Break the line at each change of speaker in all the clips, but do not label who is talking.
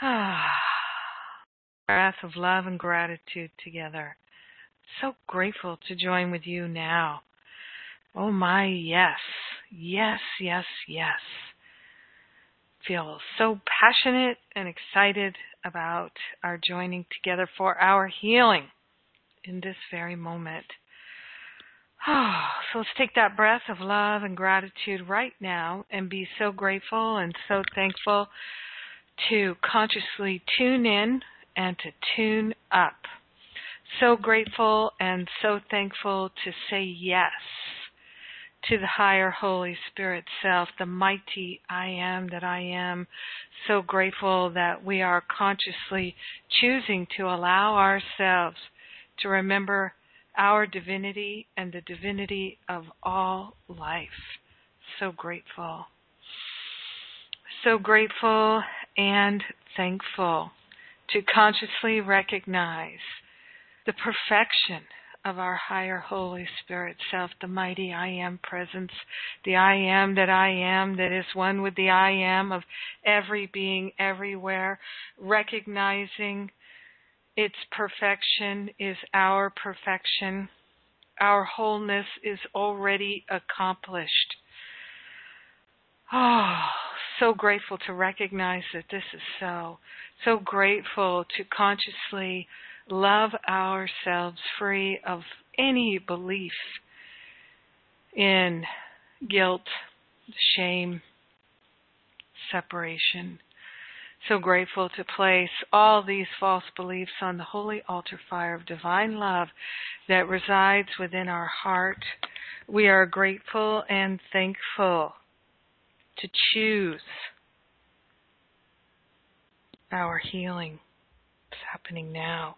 Ah, breath of love and gratitude together. So grateful to join with you now. Oh my, yes, yes, yes, yes. Feel so passionate and excited about our joining together for our healing in this very moment. Oh, so let's take that breath of love and gratitude right now and be so grateful and so thankful to consciously tune in and to tune up. So grateful and so thankful to say yes to the higher Holy Spirit self, the mighty I am that I am. So grateful that we are consciously choosing to allow ourselves to remember our divinity and the divinity of all life. So grateful. So grateful and thankful to consciously recognize the perfection of our higher Holy Spirit self, the mighty I am presence, the I am that I am that is one with the I am of every being everywhere, recognizing its perfection is our perfection. Our wholeness is already accomplished. Oh, so grateful to recognize that this is so. So grateful to consciously love ourselves free of any belief in guilt, shame, separation. So grateful to place all these false beliefs on the holy altar fire of divine love that resides within our heart. We are grateful and thankful to choose our healing. It's happening now.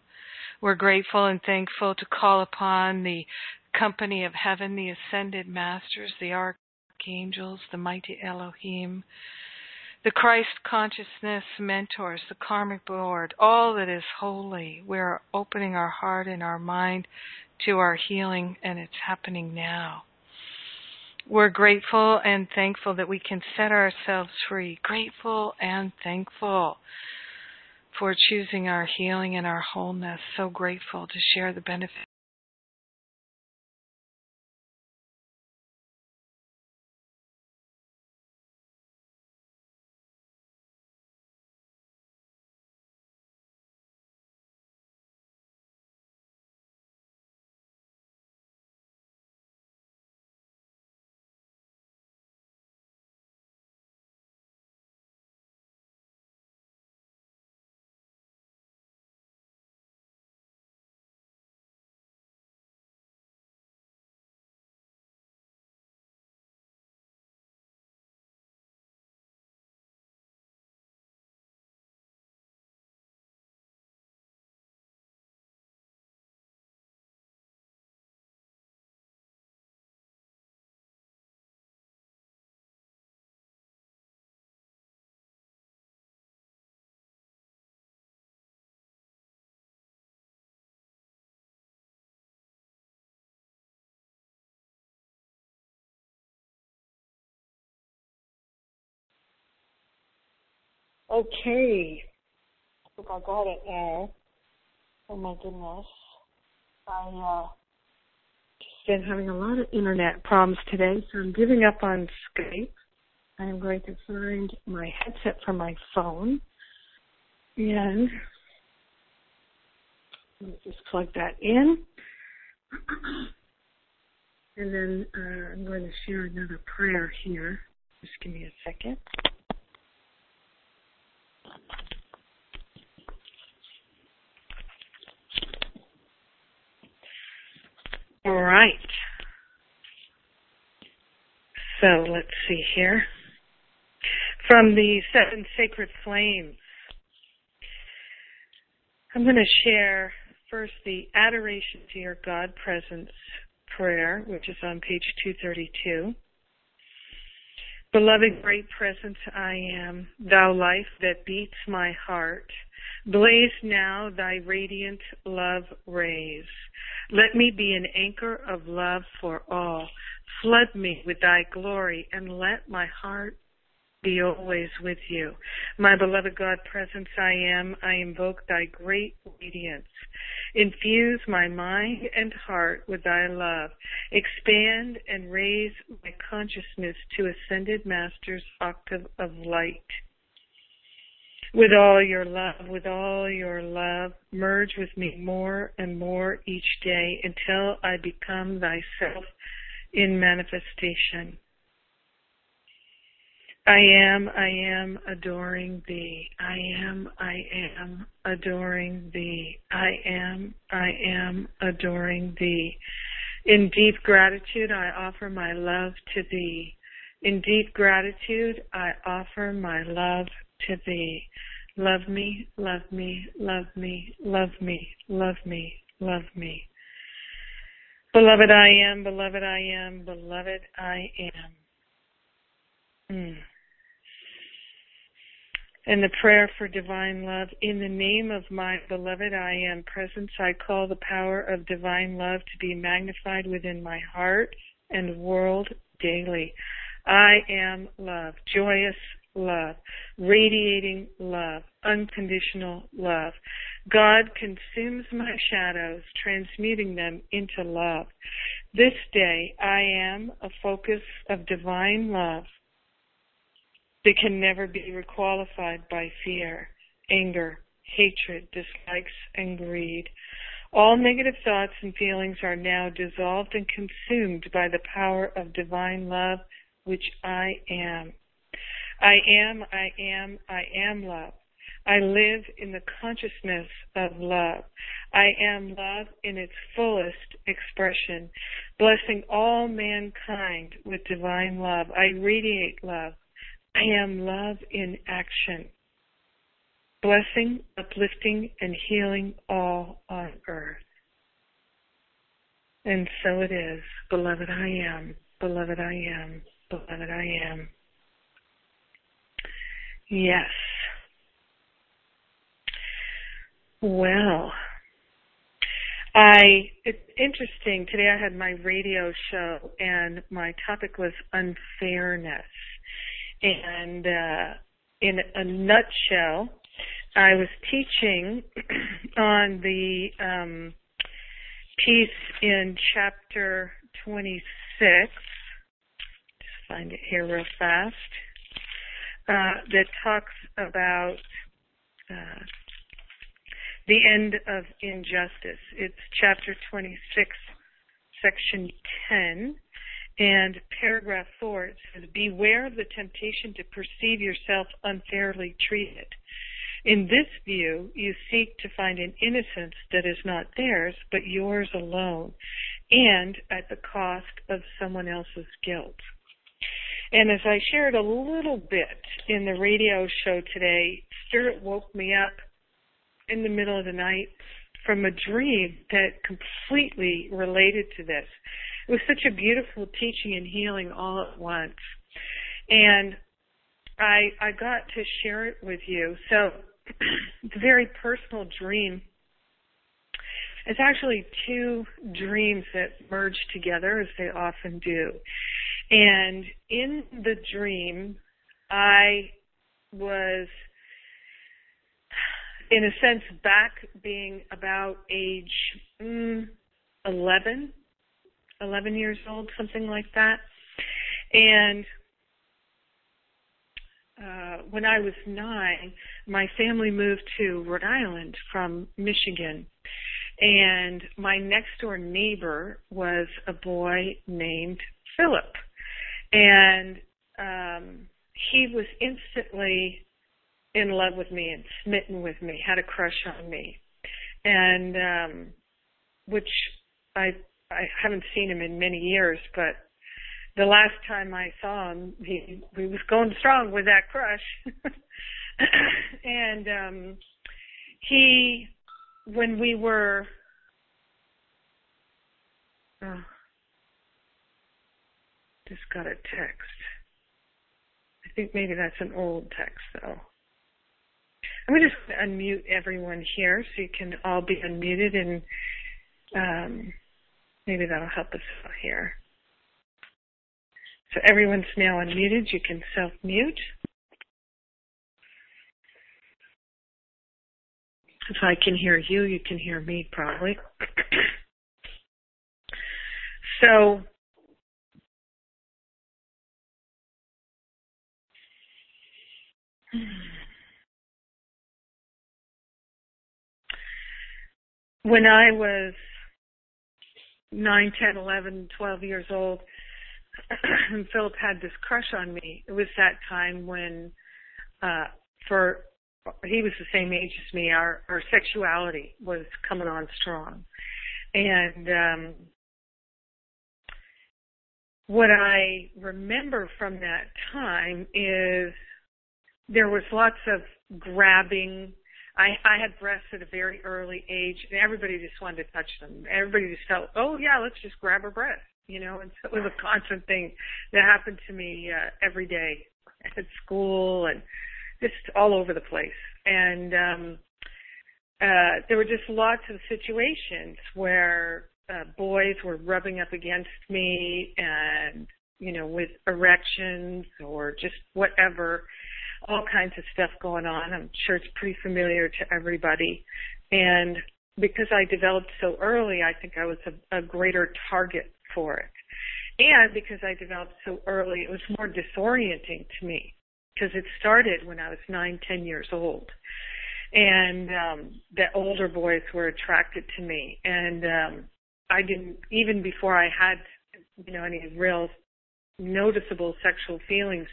We're grateful and thankful to call upon the company of heaven, the ascended masters, the archangels, the mighty Elohim, the Christ consciousness mentors, the karmic board, all that is holy. We're opening our heart and our mind to our healing, and it's happening now. We're grateful and thankful that we can set ourselves free. Grateful and thankful for choosing our healing and our wholeness. So grateful to share the benefit. Okay. I think I got it now. Oh my goodness. I uh just been having a lot of internet problems today, so I'm giving up on Skype. I am going to find my headset for my phone. And let me just plug that in. And then uh, I'm going to share another prayer here. Just give me a second. All right. So let's see here. From the Seven Sacred Flames, I'm going to share first the Adoration to Your God Presence prayer, which is on page 232. Beloved great presence I am, thou life that beats my heart. Blaze now thy radiant love rays. Let me be an anchor of love for all. Flood me with thy glory and let my heart be always with you. My beloved God presence I am, I invoke thy great radiance. Infuse my mind and heart with thy love. Expand and raise my consciousness to ascended master's octave of light. With all your love, with all your love, merge with me more and more each day until I become thyself in manifestation. I am, I am adoring thee. I am, I am adoring thee. I am, I am adoring thee. In deep gratitude, I offer my love to thee. In deep gratitude, I offer my love to thee. Love me, love me, love me, love me, love me, love me. Beloved I am, beloved I am, beloved I am. Mm. And the prayer for divine love. In the name of my beloved I am presence, I call the power of divine love to be magnified within my heart and world daily. I am love, joyous love, radiating love, unconditional love. God consumes my shadows, transmuting them into love. This day I am a focus of divine love that can never be requalified by fear, anger, hatred, dislikes, and greed. All negative thoughts and feelings are now dissolved and consumed by the power of divine love, which I am. I am, I am, I am love. I live in the consciousness of love. I am love in its fullest expression, blessing all mankind with divine love. I radiate love. I am love in action, blessing, uplifting, and healing all on earth. And so it is, beloved I am, beloved I am, beloved I am. Yes. Well, I it's interesting. Today I had my radio show and my topic was unfairness. And uh, in a nutshell, I was teaching on the um, piece in chapter 26. Just find it here real fast. Uh, that talks about uh, the end of injustice. It's chapter 26, section 10. And paragraph four, it says, Beware of the temptation to perceive yourself unfairly treated. In this view, you seek to find an innocence that is not theirs, but yours alone, and at the cost of someone else's guilt. And as I shared a little bit in the radio show today, Spirit woke me up in the middle of the night from a dream that completely related to this. It was such a beautiful teaching and healing all at once. And I I got to share it with you. So it's a very personal dream. It's actually two dreams that merge together as they often do. And in the dream, I was in a sense back being about age mm, 11 11 years old, something like that. And uh, when I was nine, my family moved to Rhode Island from Michigan. And my next door neighbor was a boy named Philip. And um, he was instantly in love with me and smitten with me, had a crush on me. And um, which I I haven't seen him in many years, but the last time I saw him, he, he was going strong with that crush. and um he when we were oh, just got a text. I think maybe that's an old text though. I'm going to just unmute everyone here so you can all be unmuted and um, Maybe that'll help us out here. So everyone's now unmuted. You can self-mute. If I can hear you, you can hear me probably. so when I was 9, 10, 11, 12 years old, and Philip had this crush on me. It was that time when, uh, for he was the same age as me. Our our sexuality was coming on strong, and um, what I remember from that time is there was lots of grabbing. I, I had breasts at a very early age, and everybody just wanted to touch them. Everybody just felt, oh yeah, let's just grab her breast, you know. And so it was a constant thing that happened to me uh, every day at school and just all over the place. And um, uh, there were just lots of situations where uh, boys were rubbing up against me and, you know, with erections or just whatever, all kinds of stuff going on. I'm sure it's pretty familiar to everybody. And because I developed so early, I think I was a, a greater target for it. And because I developed so early, it was more disorienting to me because it started when I was nine, ten years old. And um the older boys were attracted to me. And um I didn't even before I had you know any real noticeable sexual feelings,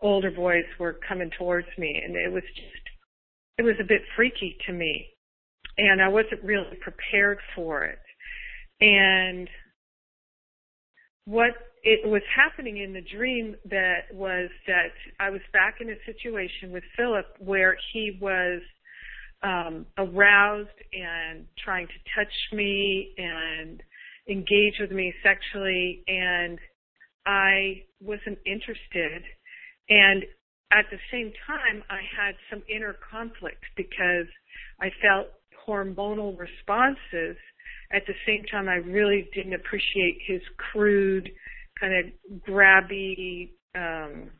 older boys were coming towards me and it was just it was a bit freaky to me. And I wasn't really prepared for it. And what it was happening in the dream that was that I was back in a situation with Philip where he was um, aroused and trying to touch me and engage with me sexually, and I wasn't interested. And at the same time, I had some inner conflict because I felt hormonal responses. At the same time, I really didn't appreciate his crude kind of grabby, um,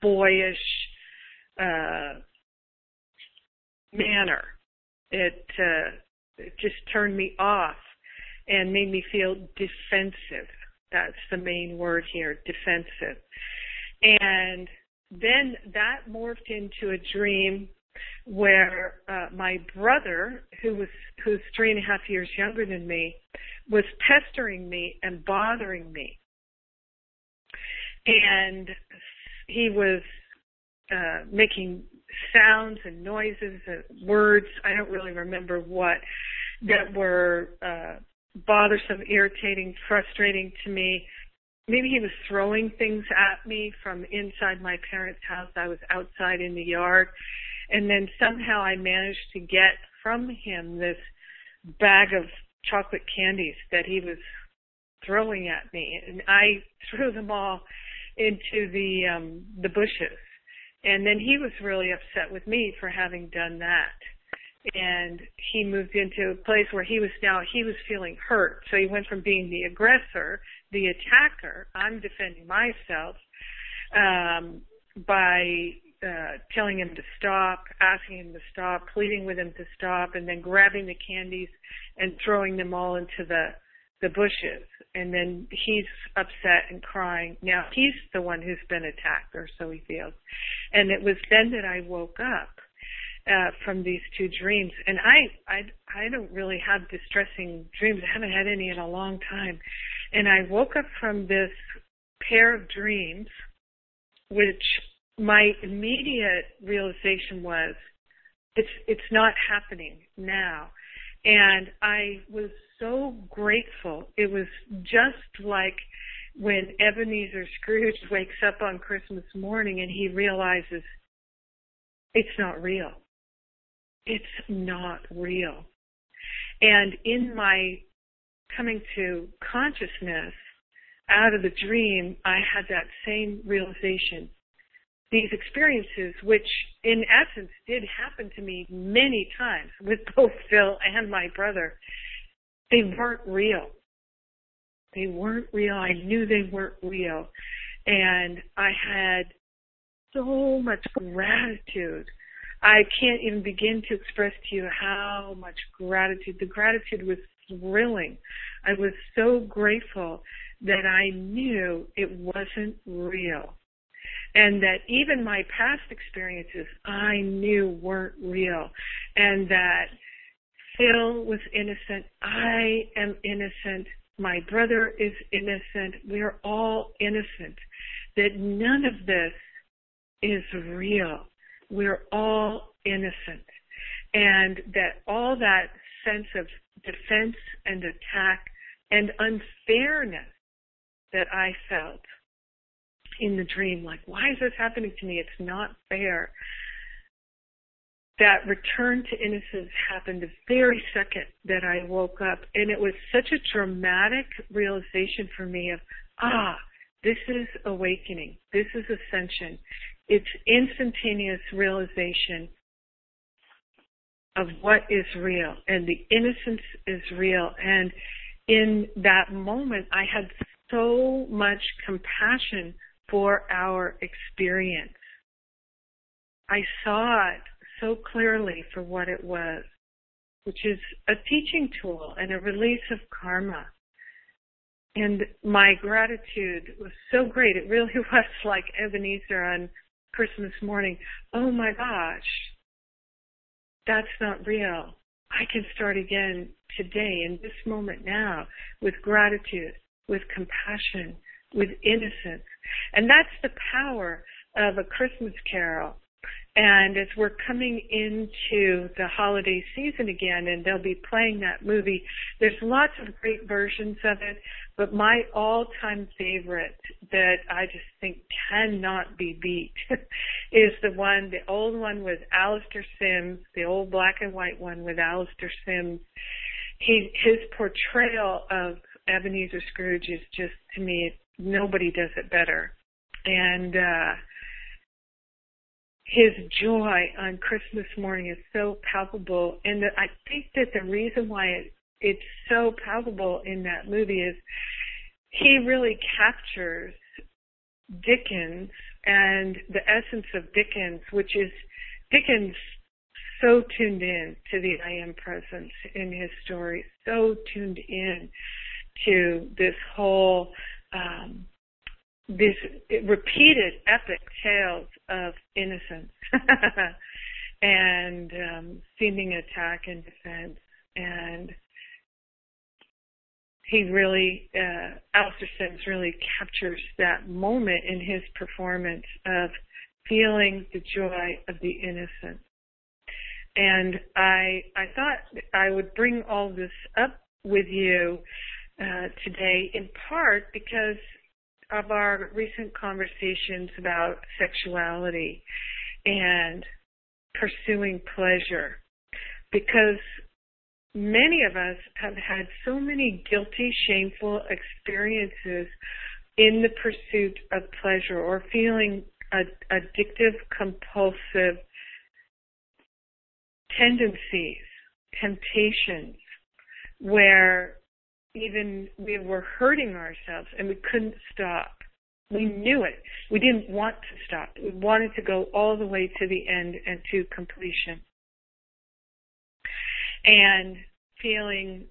boyish uh, manner. It uh, it just turned me off and made me feel defensive. That's the main word here, defensive. And then that morphed into a dream where uh, my brother, who was who's three and a half years younger than me, was pestering me and bothering me, and he was uh, making sounds and noises and words. I don't really remember what that were uh, bothersome, irritating, frustrating to me. Maybe he was throwing things at me from inside my parents' house. I was outside in the yard and then somehow I managed to get from him this bag of chocolate candies that he was throwing at me. And I threw them all into the um the bushes. And then he was really upset with me for having done that. And he moved into a place where he was now he was feeling hurt. So he went from being the aggressor, the attacker, I'm defending myself, um, by uh, telling him to stop, asking him to stop, pleading with him to stop, and then grabbing the candies and throwing them all into the the bushes. And then he's upset and crying. Now he's the one who's been attacked, or so he feels. And it was then that I woke up uh, from these two dreams. And I, I, I don't really have distressing dreams. I haven't had any in a long time. And I woke up from this pair of dreams, which my immediate realization was it's it's not happening now. And i was so grateful. It was just like when ebenezer scrooge wakes up on christmas morning and he realizes it's not real. It's not real. And in my coming to consciousness out of the dream i had that same realization these experiences, which in essence did happen to me many times with both Phil and my brother, they weren't real. They weren't real. I knew they weren't real. And I had so much gratitude I can't even begin to express to you how much gratitude. The gratitude was thrilling. I was so grateful that I knew it wasn't real. And that even my past experiences I knew weren't real. And that Phil was innocent. I am innocent. My brother is innocent. We're all innocent. That none of this is real. We're all innocent. And that all that sense of defense and attack and unfairness that I felt in the dream, like, why is this happening to me? It's not fair. That return to innocence happened the very second that I woke up. And it was such a dramatic realization for me of, ah, this is awakening. This is ascension. It's instantaneous realization of what is real and the innocence is real. And in that moment, I had so much compassion for our experience. I saw it so clearly for what it was, which is a teaching tool and a release of karma. And my gratitude was so great. It really was like Ebenezer on Christmas morning. Oh my gosh, that's not real. I can start again today in this moment now with gratitude, with compassion, with innocence. And that's the power of a Christmas carol. And as we're coming into the holiday season again, and they'll be playing that movie, there's lots of great versions of it, but my all-time favorite that I just think cannot be beat is the one, the old one with Alastair Sims, the old black and white one with Alastair Sims. He, his portrayal of Ebenezer Scrooge is just, to me, nobody does it better. And, uh, his joy on Christmas morning is so palpable. And the, I think that the reason why it, it's so palpable in that movie is he really captures Dickens and the essence of Dickens, which is Dickens so tuned in to the I am presence in his story, so tuned in to this whole um, these repeated epic tales of innocence and um, seeming attack and defense. And he really, uh, Alastair Sims really captures that moment in his performance of feeling the joy of the innocent. And I, I thought I would bring all this up with you uh, today in part because of our recent conversations about sexuality and pursuing pleasure. Because many of us have had so many guilty, shameful experiences in the pursuit of pleasure or feeling addictive, compulsive tendencies, temptations, where even we were hurting ourselves and we couldn't stop. We knew it. We didn't want to stop. We wanted to go all the way to the end and to completion. And feeling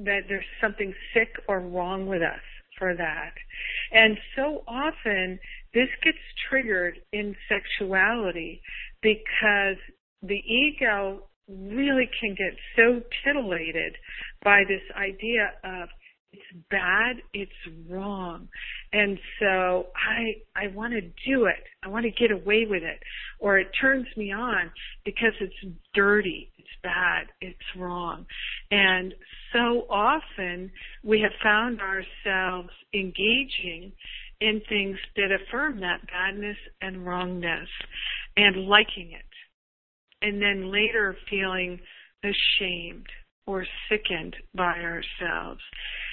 that there's something sick or wrong with us for that. And so often this gets triggered in sexuality because the ego really can get so titillated by this idea of it's bad, it's wrong. And so I I want to do it. I want to get away with it. Or it turns me on because it's dirty, it's bad, it's wrong. And so often we have found ourselves engaging in things that affirm that badness and wrongness and liking it and then later feeling ashamed or sickened by ourselves.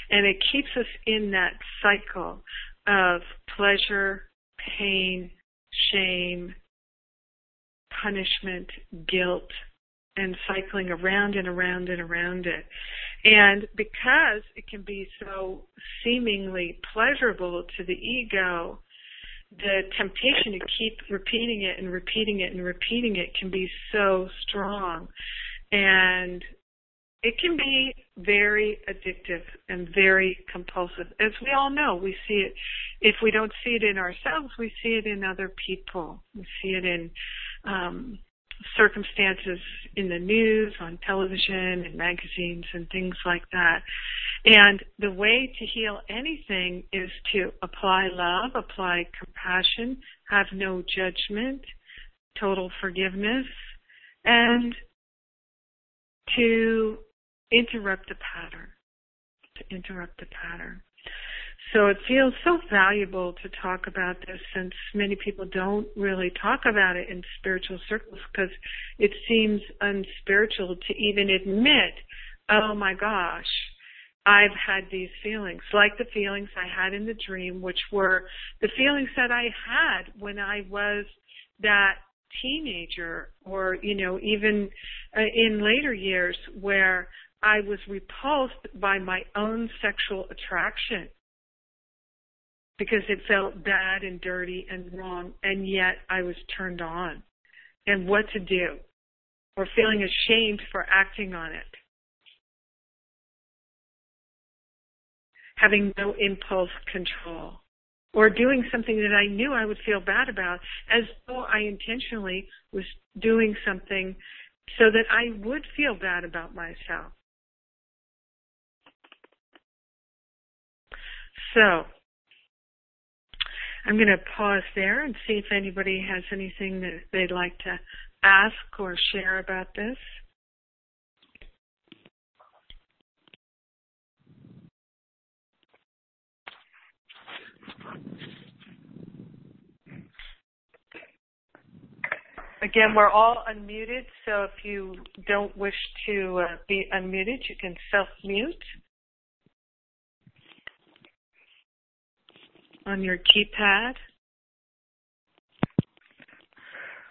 And it keeps us in that cycle of pleasure, pain, shame, punishment, guilt, and cycling around and around and around it. And because it can be so seemingly pleasurable to the ego, the temptation to keep repeating it and repeating it and repeating it can be so strong. And it can be very addictive and very compulsive. As we all know, we see it, if we don't see it in ourselves, we see it in other people. We see it in um, circumstances in the news, on television, and magazines, and things like that. And the way to heal anything is to apply love, apply compassion, have no judgment, total forgiveness, and to interrupt the pattern. To interrupt the pattern. So it feels so valuable to talk about this since many people don't really talk about it in spiritual circles because it seems unspiritual to even admit, oh my gosh, I've had these feelings, like the feelings I had in the dream, which were the feelings that I had when I was that teenager or, you know, even uh, in later years where I was repulsed by my own sexual attraction because it felt bad and dirty and wrong, and yet I was turned on. And what to do, or feeling ashamed for acting on it. Having no impulse control. Or doing something that I knew I would feel bad about, as though I intentionally was doing something so that I would feel bad about myself. So, I'm going to pause there and see if anybody has anything that they'd like to ask or share about this. Again, we're all unmuted, so if you don't wish to uh, be unmuted, you can self-mute. On your keypad.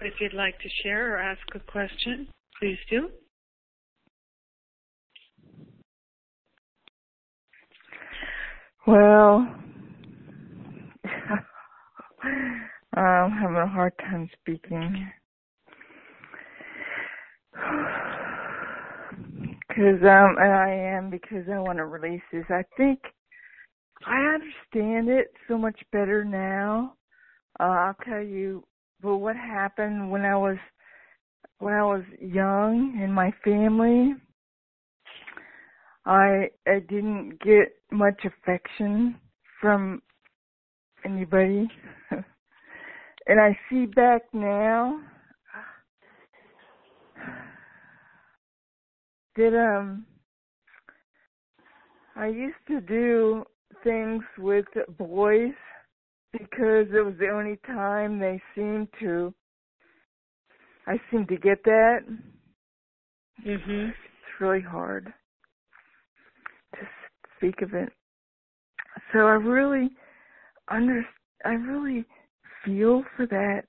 If you'd like to share or ask a question, please do.
Well, I'm having a hard time speaking. Because um, I am because I want to release this. I think I understand it so much better now. Uh, I'll tell you, but what happened when I was when I was young in my family, I I didn't get much affection from anybody. and I see back now that um I used to do things with boys because it was the only time they seemed to I seem to get that.
Mhm.
It's really hard to speak of it. So I really under I really feel for that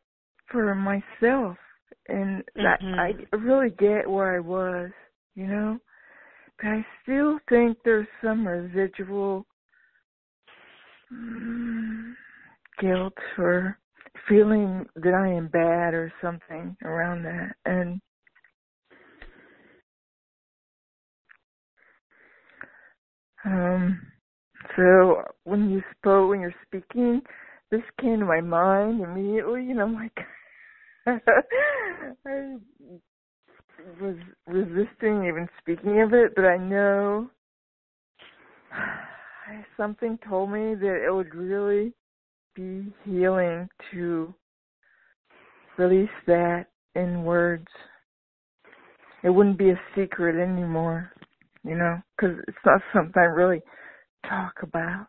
for myself and
mm-hmm.
I, I really get where I was, you know. But I still think there's some residual guilt or feeling that I am bad or something around that. And um so when you spoke when you're speaking, this came to my mind immediately and I'm like I was resisting even speaking of it, but I know something told me that it would really be healing to release that in words. It wouldn't be a secret anymore, you know, because it's not something I really talk about.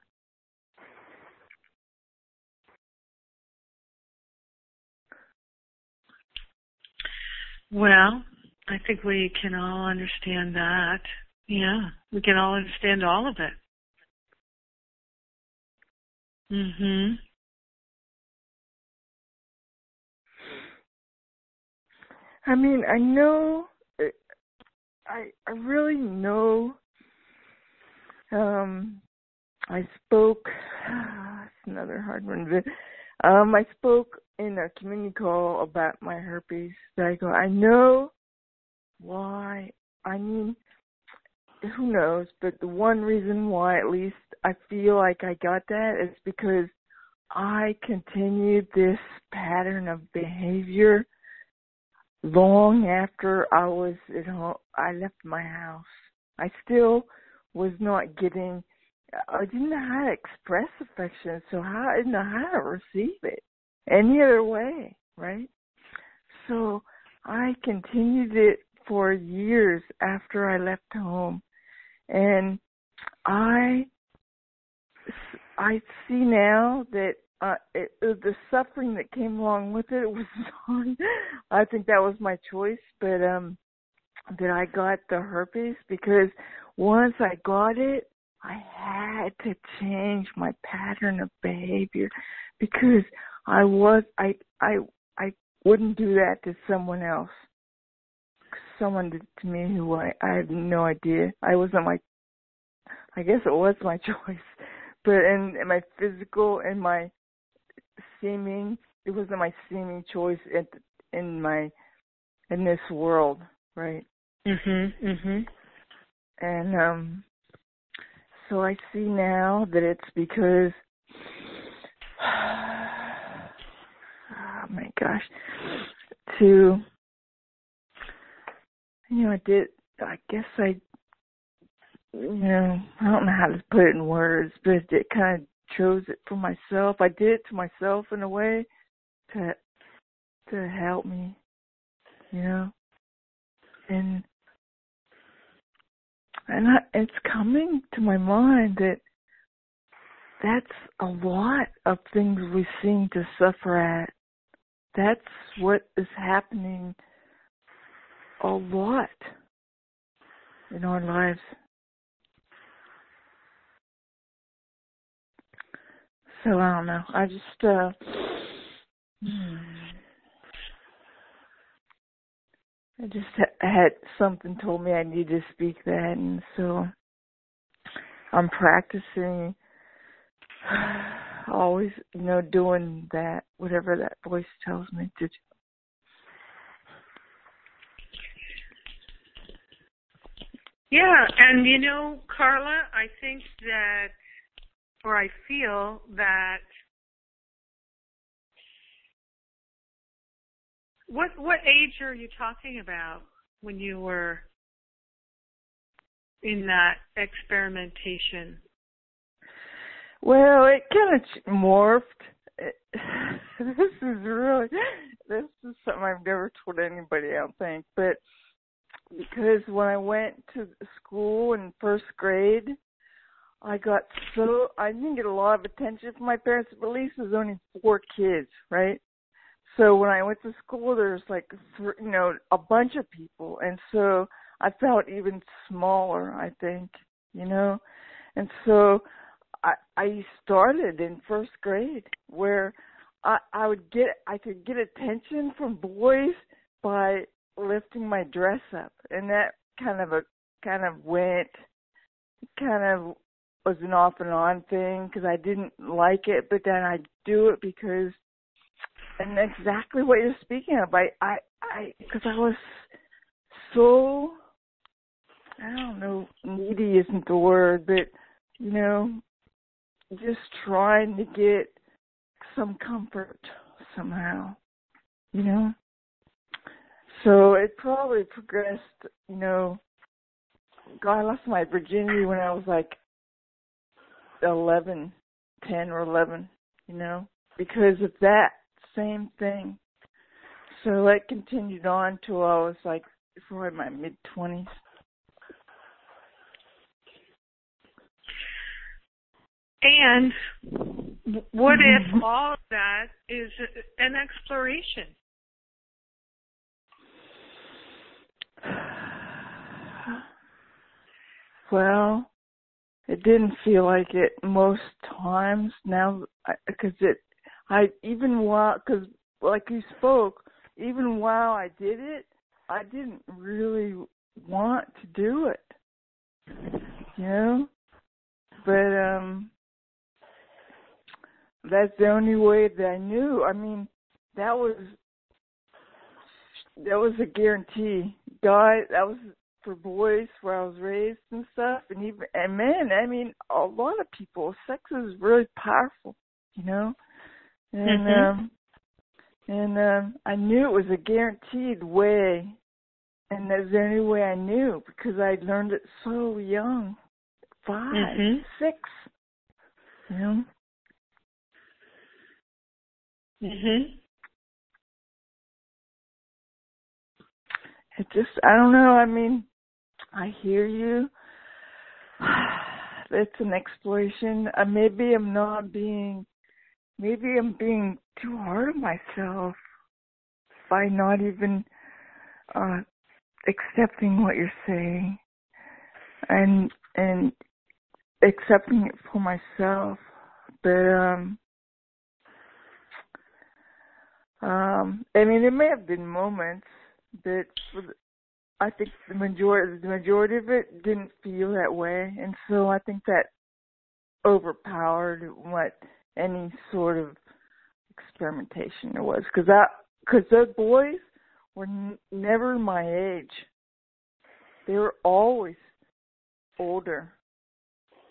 Well, I think we can all understand that. Yeah, we can all understand all of it. Mhm.
I mean, I know I I really know um I spoke it's another hard one but Um, I spoke in a community call about my herpes. I go, I know why. I mean, who knows? But the one reason why, at least, I feel like I got that is because I continued this pattern of behavior long after I was at home. I left my house. I still was not getting I didn't know how to express affection, so how I didn't know how to receive it any other way, right? So I continued it for years after I left home, and I I see now that uh, it, the suffering that came along with it was on. I think that was my choice, but um, that I got the herpes because once I got it, I had to change my pattern of behavior because I was I I I wouldn't do that to someone else. Someone did to me who I I had no idea. I wasn't my I guess it was my choice. But in, in my physical and my seeming it wasn't my seeming choice in in my in this world, right?
Mhm. Mhm.
And um so I see now that it's because oh my gosh to you know I did I guess I you know I don't know how to put it in words but it kind of chose it for myself I did it to myself in a way to to help me you know and and I, it's coming to my mind that that's a lot of things we seem to suffer at. That's what is happening a lot in our lives. So I don't know. I just uh. I just had something told me I need to speak that, and so I'm practicing. Always, you know, doing that, whatever that voice tells me to do.
Yeah, and you know, Carla, I think that, or I feel that What what age are you talking about when you were in that experimentation?
Well, it kind of morphed. this is really this is something I've never told anybody. I don't think, but because when I went to school in first grade, I got so I didn't get a lot of attention from my parents. But at least there's only four kids, right? so when I went to school, there's like you know a bunch of people, and so I felt even smaller. I think you know, and so I I started in first grade where I I would get I could get attention from boys by lifting my dress up, and that kind of a kind of went kind of was an off and on thing because I didn't like it, but then I'd do it because and exactly what you're speaking of. I, I, I, because I was so, I don't know, needy isn't the word, but you know, just trying to get some comfort somehow, you know. So it probably progressed, you know. God, I lost my virginity when I was like eleven, ten or eleven, you know, because of that same thing. So it continued on till I was like before my mid twenties.
And what if all of that is an exploration?
Well, it didn't feel like it most times now because it I even while because like you spoke, even while I did it, I didn't really want to do it. You know, but um, that's the only way that I knew. I mean, that was that was a guarantee. Guy, that was for boys where I was raised and stuff, and even and men. I mean, a lot of people. Sex is really powerful, you know. And
Mhm.
um, and um, I knew it was a guaranteed way, and that's the only way I knew because I learned it so young, 5
Mhm.
six. You know.
Mhm.
It just, I don't know. I mean, I hear you. It's an exploration. Uh, maybe I'm not being, maybe I'm being too hard on myself by not even uh accepting what you're saying and and accepting it for myself. But um um I mean there may have been moments that for the, I think the majority the majority of it didn't feel that way, and so I think that overpowered what any sort of experimentation there was. Because that because those boys were n- never my age; they were always older.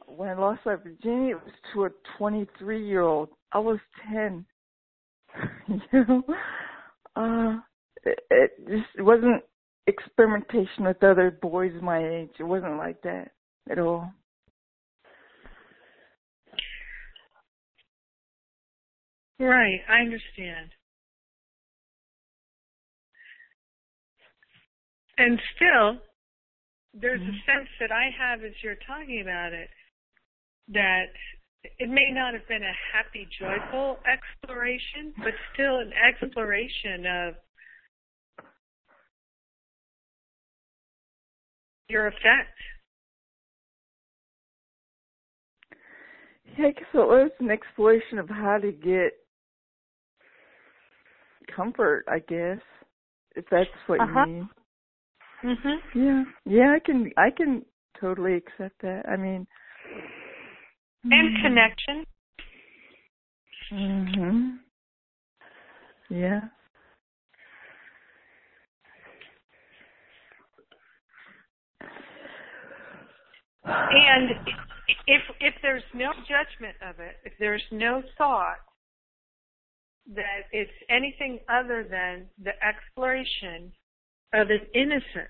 When I lost my virginity, it was to a 23 year old. I was 10. you know, uh, it, it just wasn't experimentation with other boys my age. It wasn't like that at all.
Right, I understand. And still, there's
Mhm.
a sense that I have as you're talking about it that it may not have been a happy, joyful exploration, but still an exploration of your effect.
Yeah, I guess it was an exploration of how to get comfort. I guess if that's what
Uh-huh.
you mean.
Mhm.
Yeah, yeah, I can, I can totally accept that. I mean,
And connection.
hmm Yeah.
And if if there's no judgment of it, if there's no thought that it's anything other than the exploration of an innocent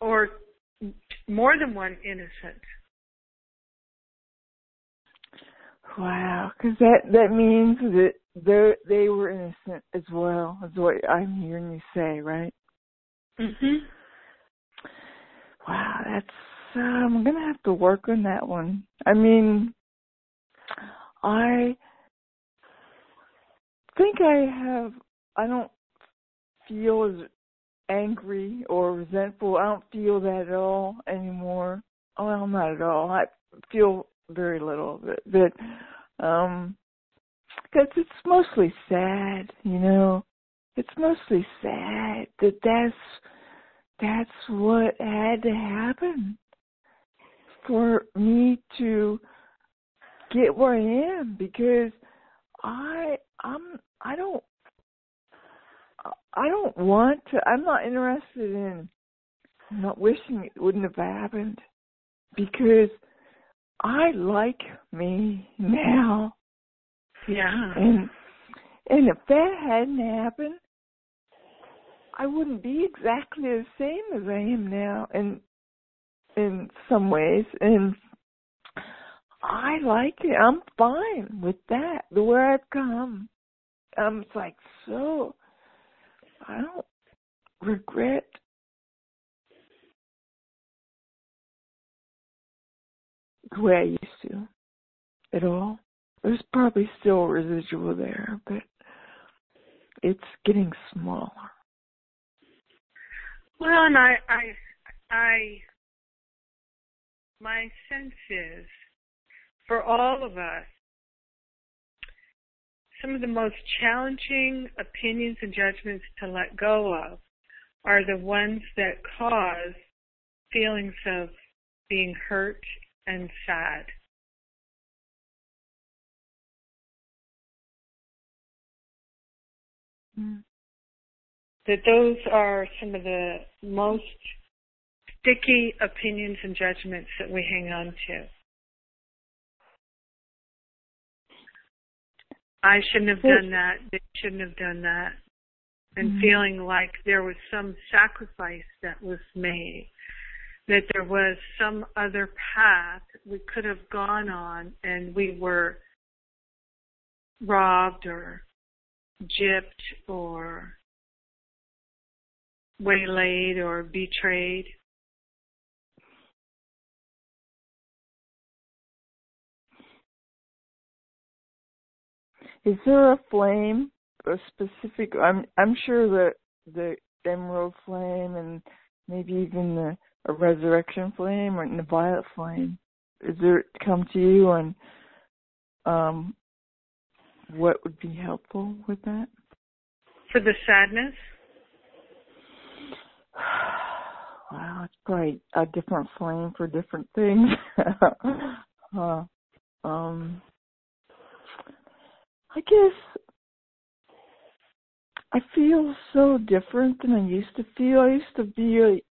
or more than one innocent.
Wow, because that that means that they they were innocent as well, is what I'm hearing you say, right?
Mhm.
Wow, that's uh, I'm gonna have to work on that one. I mean, I think I have. I don't feel as angry or resentful. I don't feel that at all anymore. Well, not at all. I feel very little of it, but um, because it's mostly sad, you know. It's mostly sad that that's that's what had to happen for me to get where I am because I I'm I don't I don't want to I'm not interested in I'm not wishing it wouldn't have happened because I like me now
Yeah.
and and if that hadn't happened I wouldn't be exactly the same as I am now in in some ways and I like it. I'm fine with that. The way I've come. I'm it's like so I don't regret the way I used to at all. There's probably still residual there, but it's getting smaller.
Well, and I, I, I, my sense is, for all of us, some of the most challenging opinions and judgments to let go of are the ones that cause feelings of being hurt and sad.
Mm.
That those are some of the most sticky opinions and judgments that we hang on to. I shouldn't have done that. They shouldn't have done that. And
Mhm.
feeling like there was some sacrifice that was made, that there was some other path we could have gone on and we were robbed or gypped or waylaid or betrayed.
Is there a flame, a specific? I'm I'm sure that the emerald flame and maybe even the a resurrection flame or the violet flame. Is there come to you on um what would be helpful with that?
For the sadness,
Wow, it's probably a different flame for different things. huh. Um, I guess I feel so different than I used to feel. I used to be really,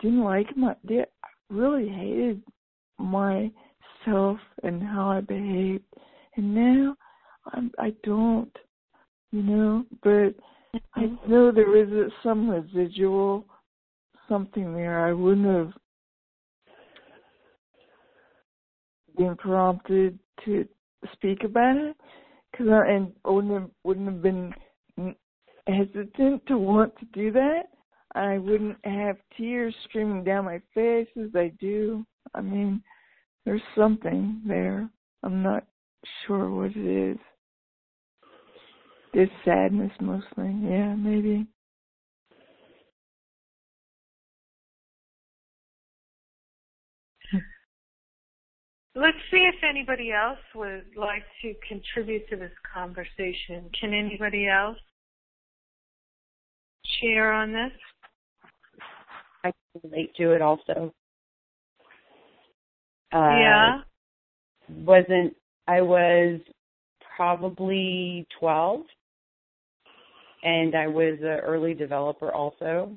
didn't like my, I really hated myself and how I behaved, and now I'm, I don't, you know. But I mm-hmm. know there is some residual something there. I wouldn't have been prompted to speak about it because I and wouldn't have, wouldn't have been hesitant to want to do that. I wouldn't have tears streaming down my face as I do. I mean, there's something there. I'm not sure what it is. It's sadness mostly. Yeah, maybe.
Let's see if anybody else would like to contribute to this conversation. Can anybody else share on this?
I can relate to it also. Uh,
yeah.
Wasn't I was probably twelve, and I was an early developer also,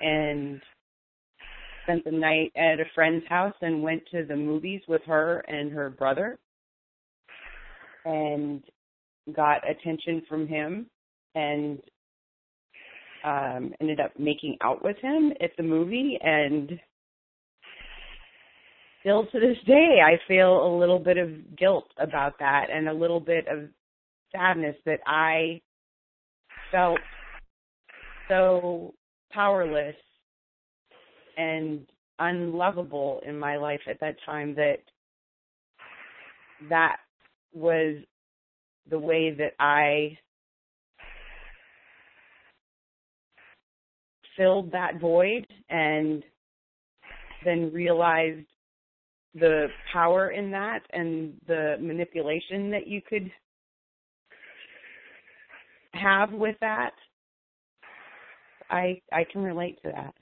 and spent the night at a friend's house and went to the movies with her and her brother, and got attention from him, and um ended up making out with him at the movie. And still to this day I feel a little bit of guilt about that and a little bit of sadness that I felt so powerless and unlovable in my life at that time that that was the way that I filled that void and then realized the power in that and the manipulation that you could have with that. I i can relate to that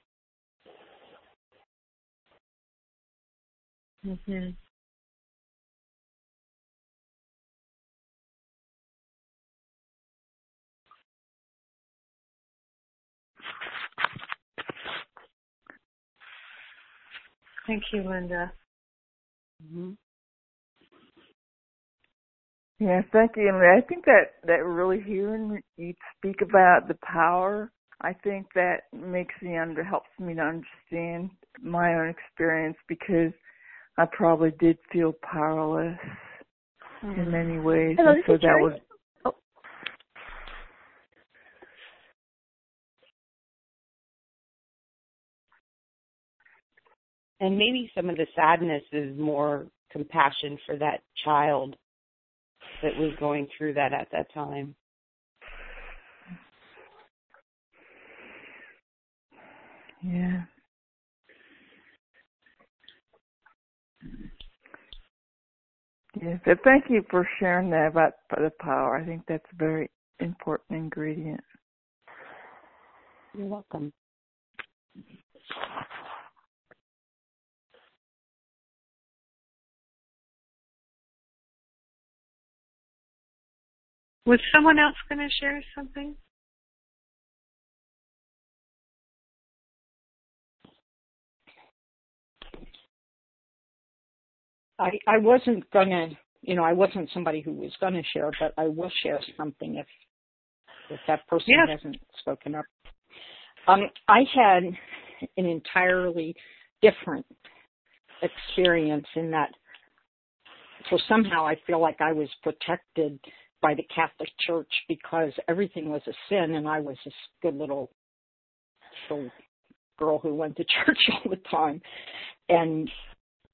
Mm-hmm. Thank you, Linda.
mm-hmm.
Yeah, thank you. And I think that that really hearing you speak about the power, I think that makes me under helps me to understand my own experience because I probably did feel powerless
Mm-hmm.
in many ways,
Hello,
and so that
Terry.
was
and maybe some of the sadness is more compassion for that child that was going through that at that time
yeah. Yes, yeah, thank you for sharing that about the power. I think that's a very important ingredient.
You're welcome.
Was someone else going to share something?
I I wasn't gonna, you know, I wasn't somebody who was gonna share, but I will share something if if that person
yes.
hasn't spoken up. Um, I had an entirely different experience in that. So somehow I feel like I was protected by the Catholic Church because everything was a sin, and I was this good little, little girl who went to church all the time, and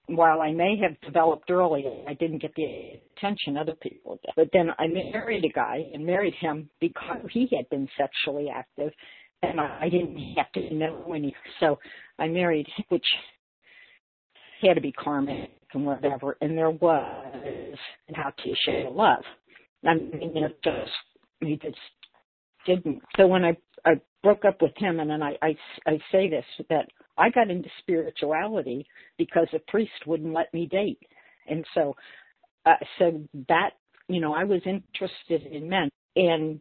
while I may have developed early, I didn't get the attention other people did. But then I married a guy and married him because he had been sexually active and I didn't have to know any. So I married, which had to be karmic and whatever. And there was how to show love. I mean, it just, he just didn't. So when I, I broke up with him and then I, I, I say this, that I got into spirituality because a priest wouldn't let me date. And so, uh, so that, you know, I was interested in men. And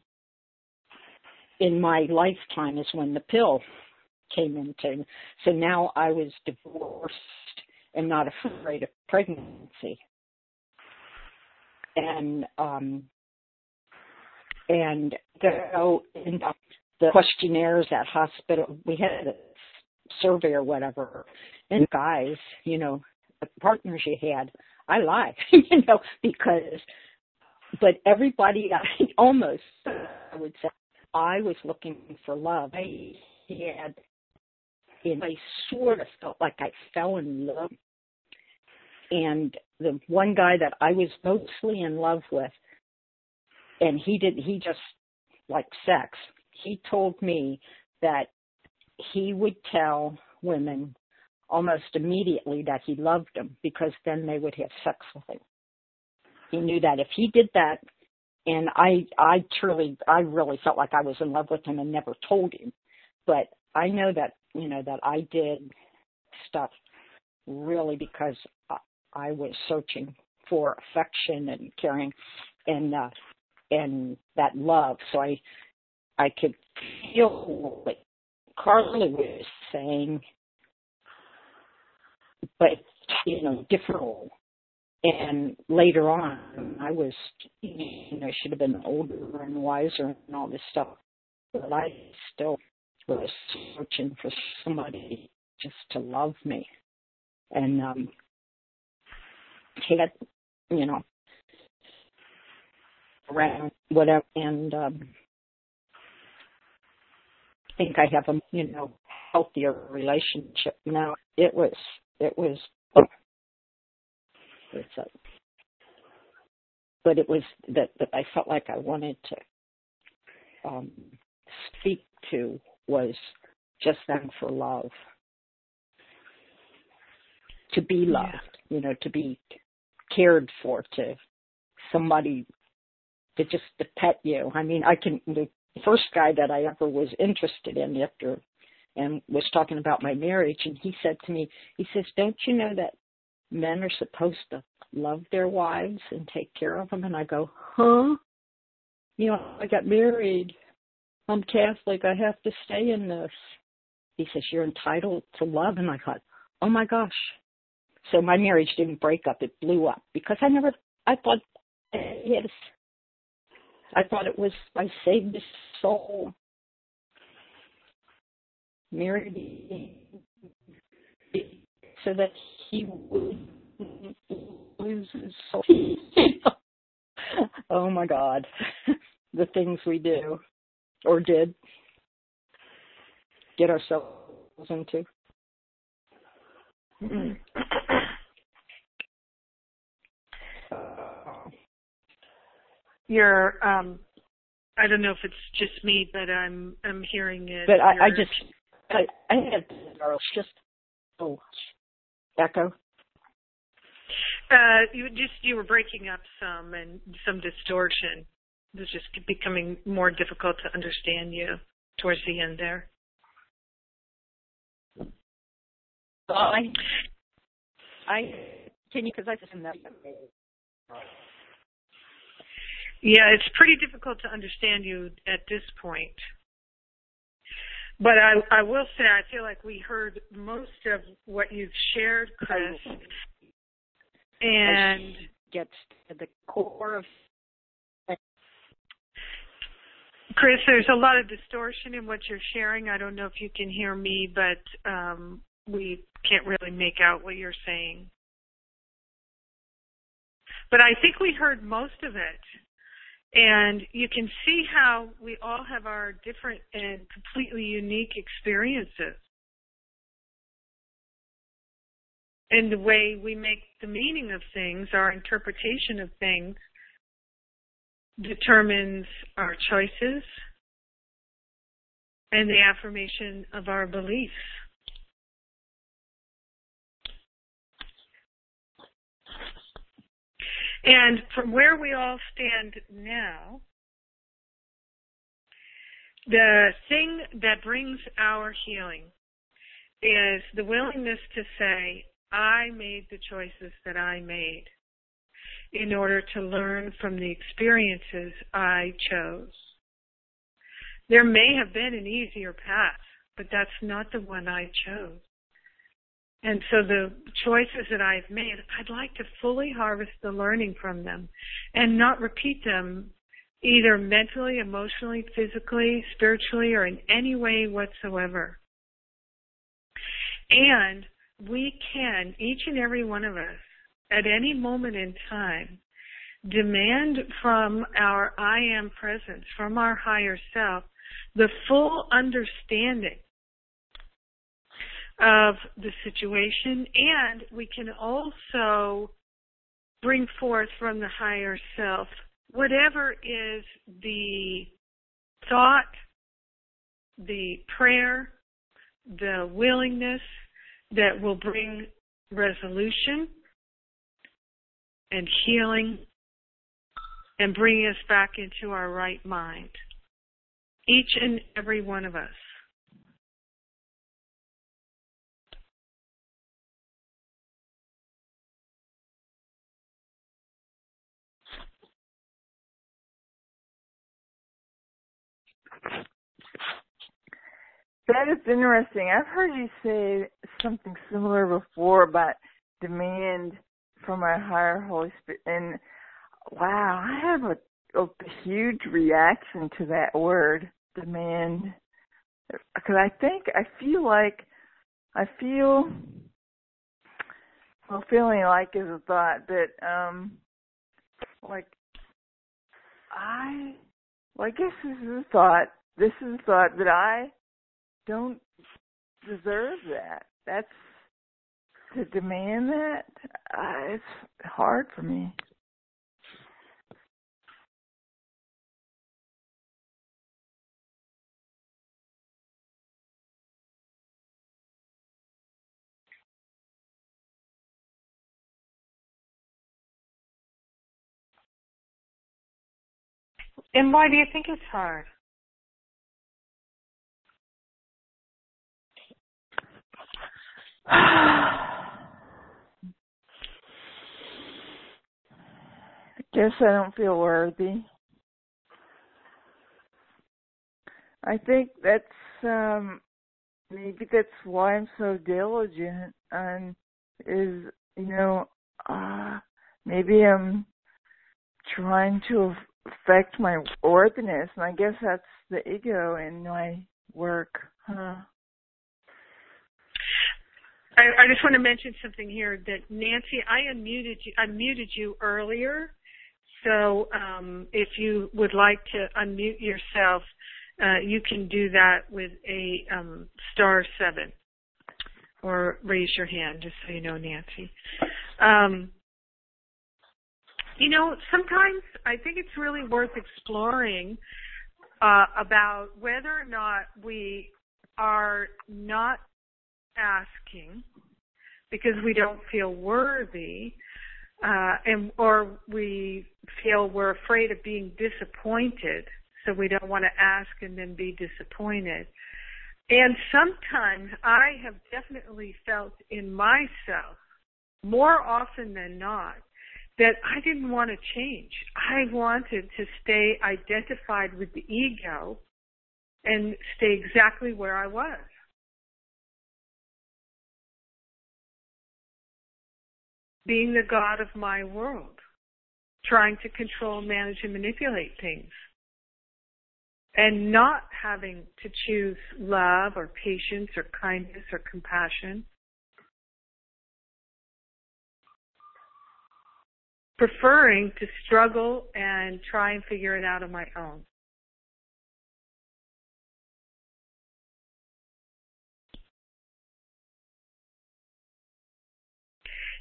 in my lifetime is when the pill came into. So now I was divorced and not afraid of pregnancy. And, um, and go into the questionnaires at hospital. We had survey or whatever, and guys, you know, the partners you had, I lie, you know, because, but everybody, I almost, I would say, I was looking for love. I had, and I sort of felt like I fell in love. And the one guy that I was mostly in love with, and he did, he just liked sex. He told me that he would tell women almost immediately that he loved them because then they would have sex with him. He knew that if he did that, and I, I truly, I really felt like I was in love with him and never told him, but I know that, you know, that I did stuff really because I, I was searching for affection and caring and, uh, and that love. So I, I could feel like Carly was saying, but you know, different. And later on, I was, you know, should have been older and wiser and all this stuff, but I still was searching for somebody just to love me. And um had, you know, around whatever, and um think I have a you know healthier relationship now. It was it was it's a, but it was that that I felt like I wanted to um, speak to was just them for love, to be loved, yeah. you know, to be cared for, to somebody to just to pet you. I mean, I can first guy that I ever was interested in after and was talking about my marriage and he said to me, he says, Don't you know that men are supposed to love their wives and take care of them? And I go, Huh? You know, I got married. I'm Catholic. I have to stay in this. He says, You're entitled to love. And I thought, Oh my gosh. So my marriage didn't break up. It blew up because I never, I thought he had I thought it was I saved his soul. Married so that he would lose his soul. oh my God. the things we do or did get ourselves into.
You're um I don't know if it's just me, but I'm I'm hearing it.
But I, I just I I had just oh echo.
Uh, you just you were breaking up some and some distortion. It was just becoming more difficult to understand you towards the end there.
I I can you because I just
Yeah, it's pretty difficult to understand you at this point. But I, I will say, I feel like we heard most of what you've shared, Chris. And
gets to the core of
Chris, there's a lot of distortion in what you're sharing. I don't know if you can hear me, but um, we can't really make out what you're saying. But I think we heard most of it. And you can see how we all have our different and completely unique experiences. And the way we make the meaning of things, our interpretation of things, determines our choices and the affirmation of our beliefs. And from where we all stand now, the thing that brings our healing is the willingness to say, I made the choices that I made in order to learn from the experiences I chose. There may have been an easier path, but that's not the one I chose. And so the choices that I've made, I'd like to fully harvest the learning from them and not repeat them either mentally, emotionally, physically, spiritually, or in any way whatsoever. And we can, each and every one of us, at any moment in time demand from our I am presence, from our higher self, the full understanding of the situation and we can also bring forth from the higher self whatever is the thought, the prayer, the willingness that will bring resolution and healing and bringing us back into our right mind. Each and every one of us.
That is interesting. I've heard you say something similar before about demand from our higher Holy Spirit. And wow, I have a, a huge reaction to that word, demand. Because I think, I feel like, I feel, well, feeling like is a thought that, um, like, I, well, I guess this is a thought, this is a thought that I don't deserve that. That's to demand that, uh, it's hard for me.
And why do you think it's hard?
I guess I don't feel worthy. I think that's um maybe that's why I'm so diligent and is you know uh maybe I'm trying to affect my worthiness and I guess that's the ego in my work, huh?
I, I just want to mention something here that Nancy, I unmuted you, unmuted you earlier so um, if you would like to unmute yourself, uh, you can do that with a um, star seven or raise your hand, just so you know, Nancy. Um, you know, sometimes I think it's really worth exploring uh, about whether or not we are not asking because we don't feel worthy uh, and or we feel we're afraid of being disappointed, so we don't want to ask and then be disappointed. And sometimes I have definitely felt in myself, more often than not, that I didn't want to change. I wanted to stay identified with the ego and stay exactly where I was. Being the God of my world, trying to control, manage, and manipulate things. And not having to choose love or patience or kindness or compassion. Preferring to struggle and try and figure it out on my own.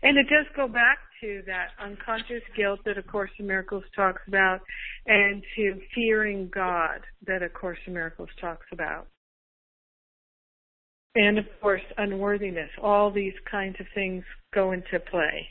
And it does go back to that unconscious guilt that A Course in Miracles talks about and to fearing God that A Course in Miracles talks about. And of course, unworthiness. All these kinds of things go into play.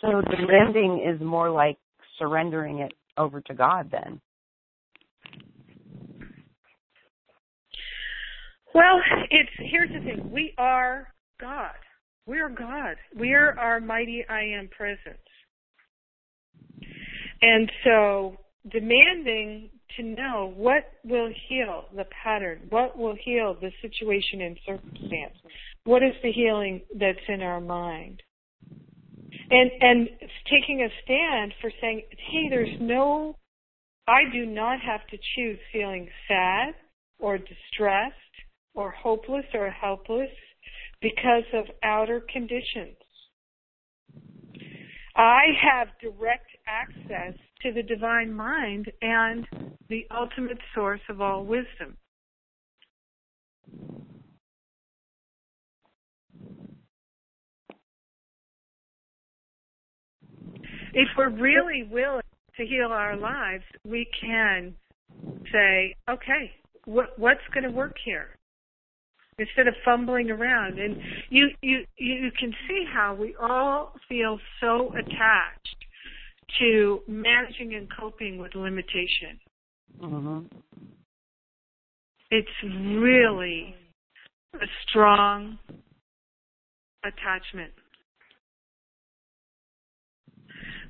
So the rending is more like surrendering it over to God then.
Well, it's here's the thing. We are God. We are God. We are our mighty I am presence. And so demanding to know what will heal the pattern, what will heal the situation and circumstance, what is the healing that's in our mind. And and taking a stand for saying, hey, there's no I do not have to choose feeling sad or distressed or hopeless or helpless because of outer conditions. I have direct access to the divine mind and the ultimate source of all wisdom. If we're really willing to heal our lives, we can say, okay, what, what's going to work here? instead of fumbling around. And you you you can see how we all feel so attached to managing and coping with limitation.
Mm-hmm.
It's really a strong attachment.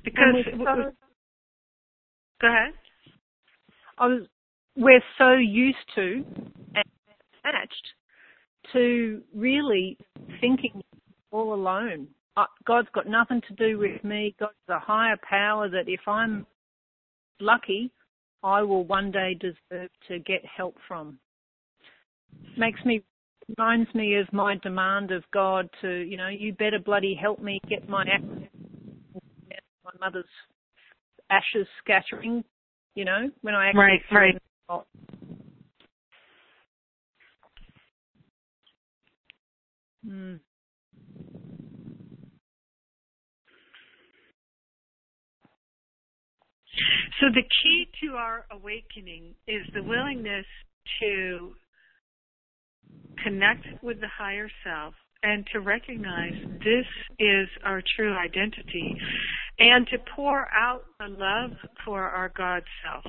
Because
so,
go ahead.
I was we're so used to and attached to really thinking all alone. God's got nothing to do with me. God's a higher power that if I'm lucky, I will one day deserve to get help from. Makes me reminds me of my demand of God to, you know, you better bloody help me get my my mother's ashes scattering, you know, when I actually
right, right.
Mm.
So the key to our awakening is the willingness to connect with the higher self and to recognize this is our true identity and to pour out the love for our God self.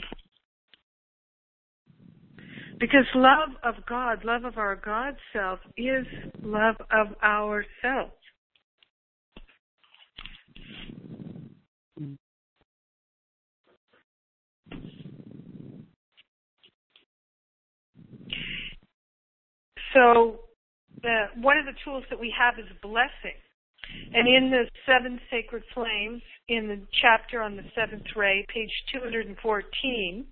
Because love of God, love of our God self, is love of ourselves. So, the, one of the tools that we have is blessing. And in the Seven Sacred Flames, in the chapter on the seventh ray, page 214,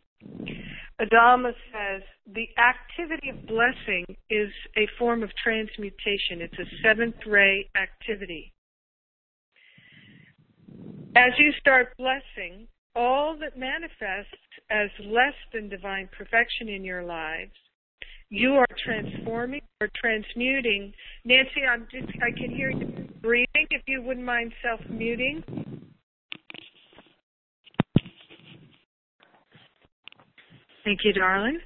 Adama says the activity of blessing is a form of transmutation. It's a seventh ray activity. As you start blessing, all that manifests as less than divine perfection in your lives, you are transforming or transmuting. Nancy, I'm just, I can hear you breathing. If you wouldn't mind self muting. Thank you, darling.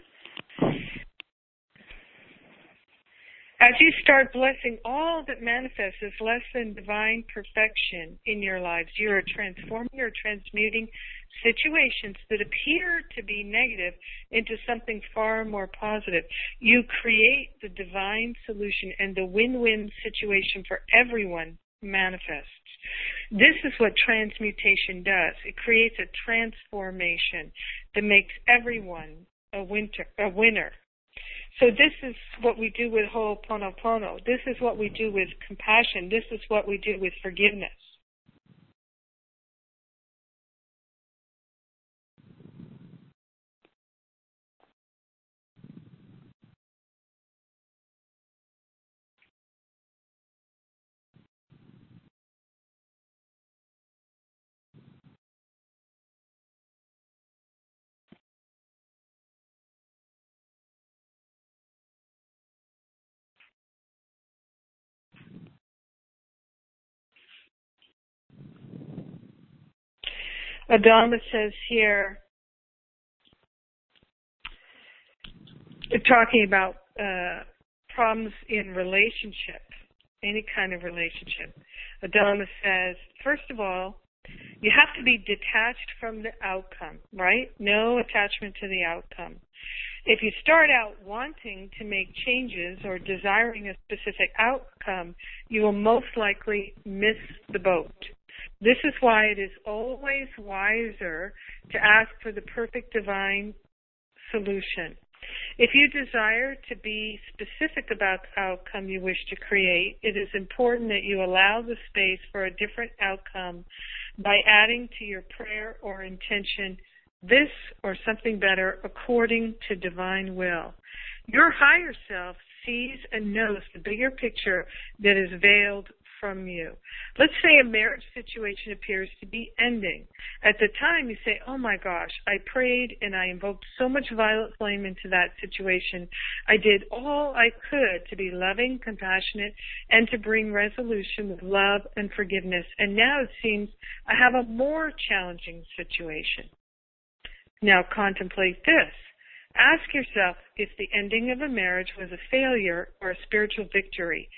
As you start blessing all that manifests as less than divine perfection in your lives, you are transforming or transmuting situations that appear to be negative into something far more positive. You create the divine solution and the win-win situation for everyone manifests. This is what transmutation does. It creates a transformation that makes everyone a winter a winner. So this is what we do with Ho'oponopono. This is what we do with compassion. This is what we do with forgiveness. Adama says here, talking about uh, problems in relationship, any kind of relationship. Adama says, first of all, you have to be detached from the outcome, right? No attachment to the outcome. If you start out wanting to make changes or desiring a specific outcome, you will most likely miss the boat. This is why it is always wiser to ask for the perfect divine solution. If you desire to be specific about the outcome you wish to create, it is important that you allow the space for a different outcome by adding to your prayer or intention this or something better according to divine will. Your higher self sees and knows the bigger picture that is veiled from you. Let's say a marriage situation appears to be ending. At the time, you say, Oh my gosh, I prayed and I invoked so much violet flame into that situation. I did all I could to be loving, compassionate, and to bring resolution with love and forgiveness. And now it seems I have a more challenging situation. Now contemplate this. Ask yourself if the ending of a marriage was a failure or a spiritual victory.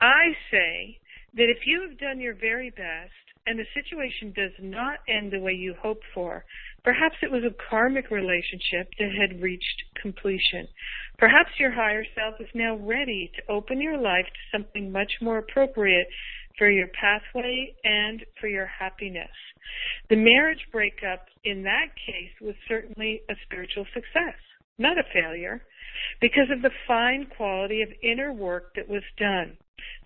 I say that if you have done your very best and the situation does not end the way you hoped for, perhaps it was a karmic relationship that had reached completion. Perhaps your higher self is now ready to open your life to something much more appropriate for your pathway and for your happiness. The marriage breakup in that case was certainly a spiritual success, not a failure, because of the fine quality of inner work that was done.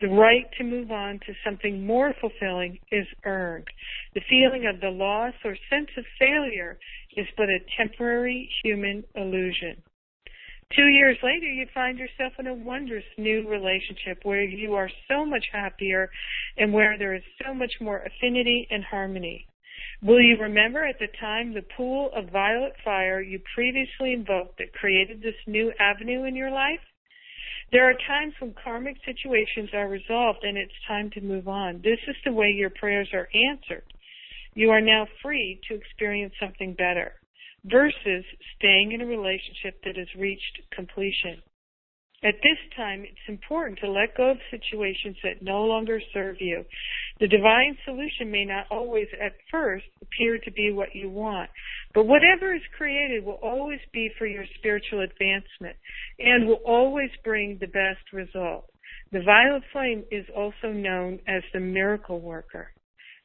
The right to move on to something more fulfilling is earned. The feeling of the loss or sense of failure is but a temporary human illusion. Two years later, you find yourself in a wondrous new relationship where you are so much happier and where there is so much more affinity and harmony. Will you remember at the time the pool of violet fire you previously invoked that created this new avenue in your life? There are times when karmic situations are resolved and it's time to move on. This is the way your prayers are answered. You are now free to experience something better versus staying in a relationship that has reached completion. At this time, it's important to let go of situations that no longer serve you. The divine solution may not always at first appear to be what you want, but whatever is created will always be for your spiritual advancement and will always bring the best result. The violet flame is also known as the miracle worker.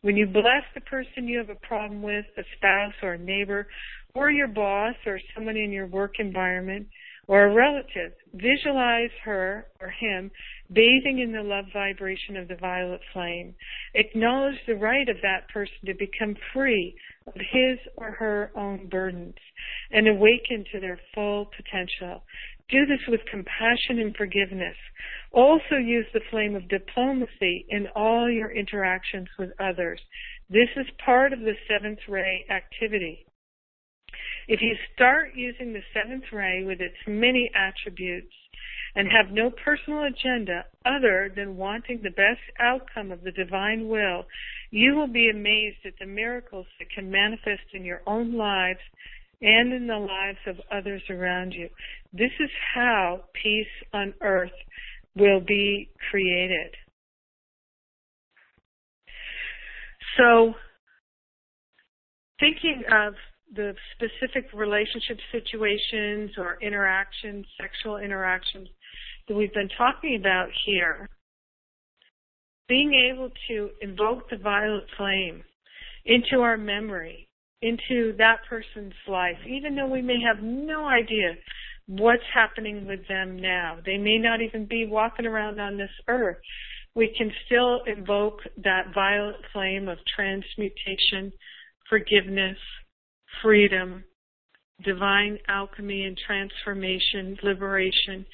When you bless the person you have a problem with, a spouse or a neighbor, or your boss or someone in your work environment, or a relative, visualize her or him bathing in the love vibration of the violet flame. Acknowledge the right of that person to become free of his or her own burdens and awaken to their full potential. Do this with compassion and forgiveness. Also use the flame of diplomacy in all your interactions with others. This is part of the seventh ray activity. If you start using the seventh ray with its many attributes and have no personal agenda other than wanting the best outcome of the divine will, you will be amazed at the miracles that can manifest in your own lives and in the lives of others around you. This is how peace on earth will be created. So, thinking of the specific relationship situations or interactions, sexual interactions that we've been talking about here, being able to invoke the violet flame into our memory, into that person's life, even though we may have no idea what's happening with them now. They may not even be walking around on this earth. We can still invoke that violet flame of transmutation, forgiveness, freedom, divine alchemy and transformation, liberation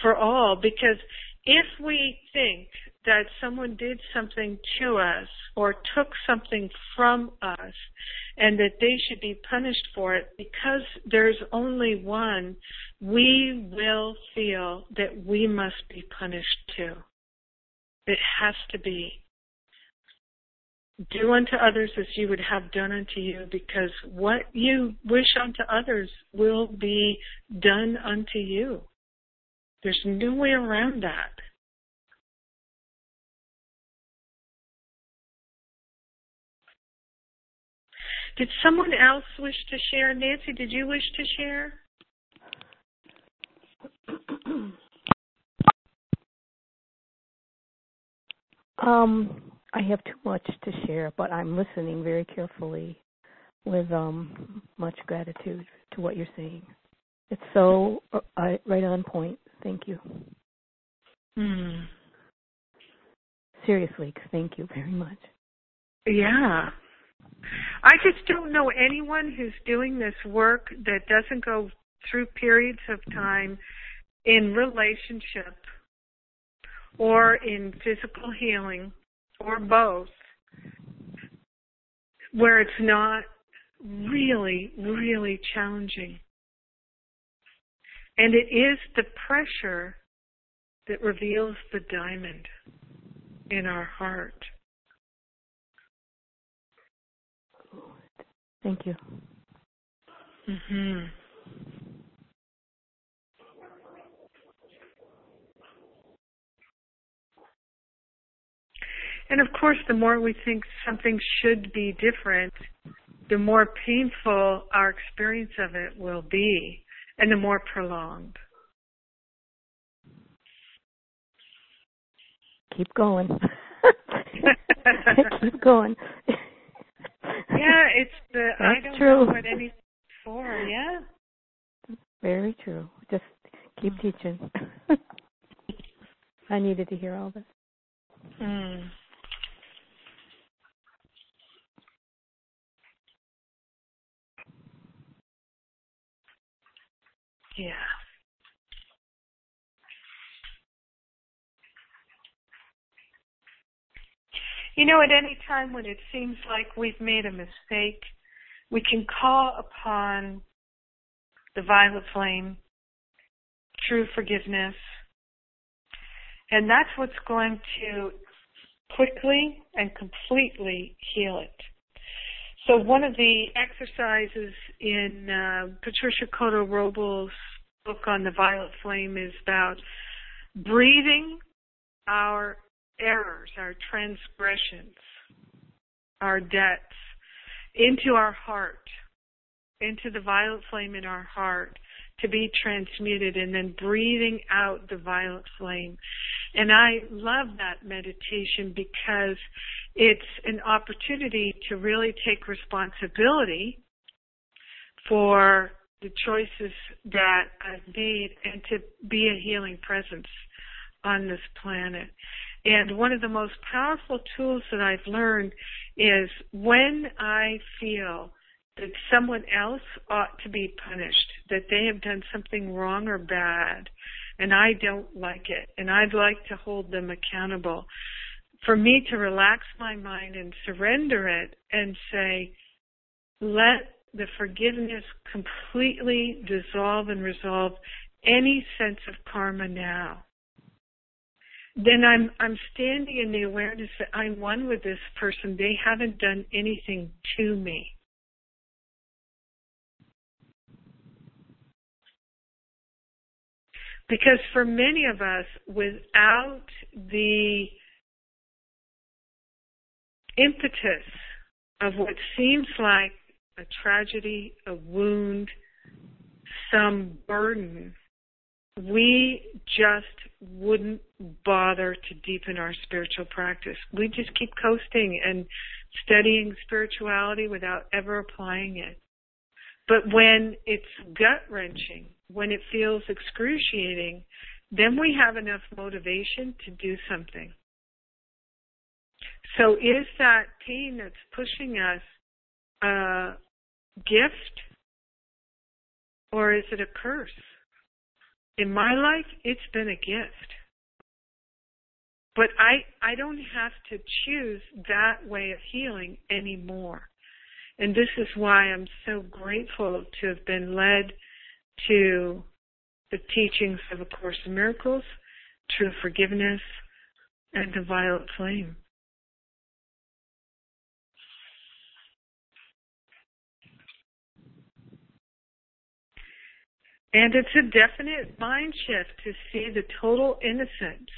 for all. Because if we think that someone did something to us or took something from us and that they should be punished for it because there's only one, we will feel that we must be punished too. It has to be. Do unto others as you would have done unto you, because what you wish unto others will be done unto you. There's no way around that. Did someone else wish to share? Nancy, did you wish to share?
Um, I have too much to share, but I'm listening very carefully with um much gratitude to what you're saying. It's so uh, right on point. Thank you.
Hmm.
Seriously, thank you very much.
Yeah. I just don't know anyone who's doing this work that doesn't go through periods of time in relationship or in physical healing or both where it's not really, really challenging. And it is the pressure that reveals the diamond in our heart.
Thank you.
Mhm. And of course, the more we think something should be different, the more painful our experience of it will be, and the more prolonged.
Keep going. Keep going.
Yeah, it's the
That's
I don't
true.
know what anything's for. Yeah.
Very true. Just keep teaching. I needed to hear all this.
Mm. Yeah. You know, at any time when it seems like we've made a mistake, we can call upon the violet flame, true forgiveness, and that's what's going to quickly and completely heal it. So one of the exercises in uh, Patricia Cota-Robles' book on the violet flame is about breathing our errors, our transgressions, our debts into our heart, into the violet flame in our heart to be transmuted and then breathing out the violet flame. And I love that meditation because it's an opportunity to really take responsibility for the choices that I've made and to be a healing presence on this planet. And one of the most powerful tools that I've learned is when I feel that someone else ought to be punished, that they have done something wrong or bad, and I don't like it, and I'd like to hold them accountable. For me to relax my mind and surrender it and say, let the forgiveness completely dissolve and resolve any sense of karma now. Then I'm I'm standing in the awareness that I'm one with this person. They haven't done anything to me. Because for many of us, without the impetus of what seems like a tragedy, a wound, some burden, we just wouldn't bother to deepen our spiritual practice. We just keep coasting and studying spirituality without ever applying it. But when it's gut wrenching, when it feels excruciating, then we have enough motivation to do something. So is that pain that's pushing us a gift or is it a curse? In my life, it's been a gift. But I, I don't have to choose that way of healing anymore. And this is why I'm so grateful to have been led to the teachings of A Course in Miracles, True Forgiveness, and the Violet Flame. And it's a definite mind shift to see the total innocence.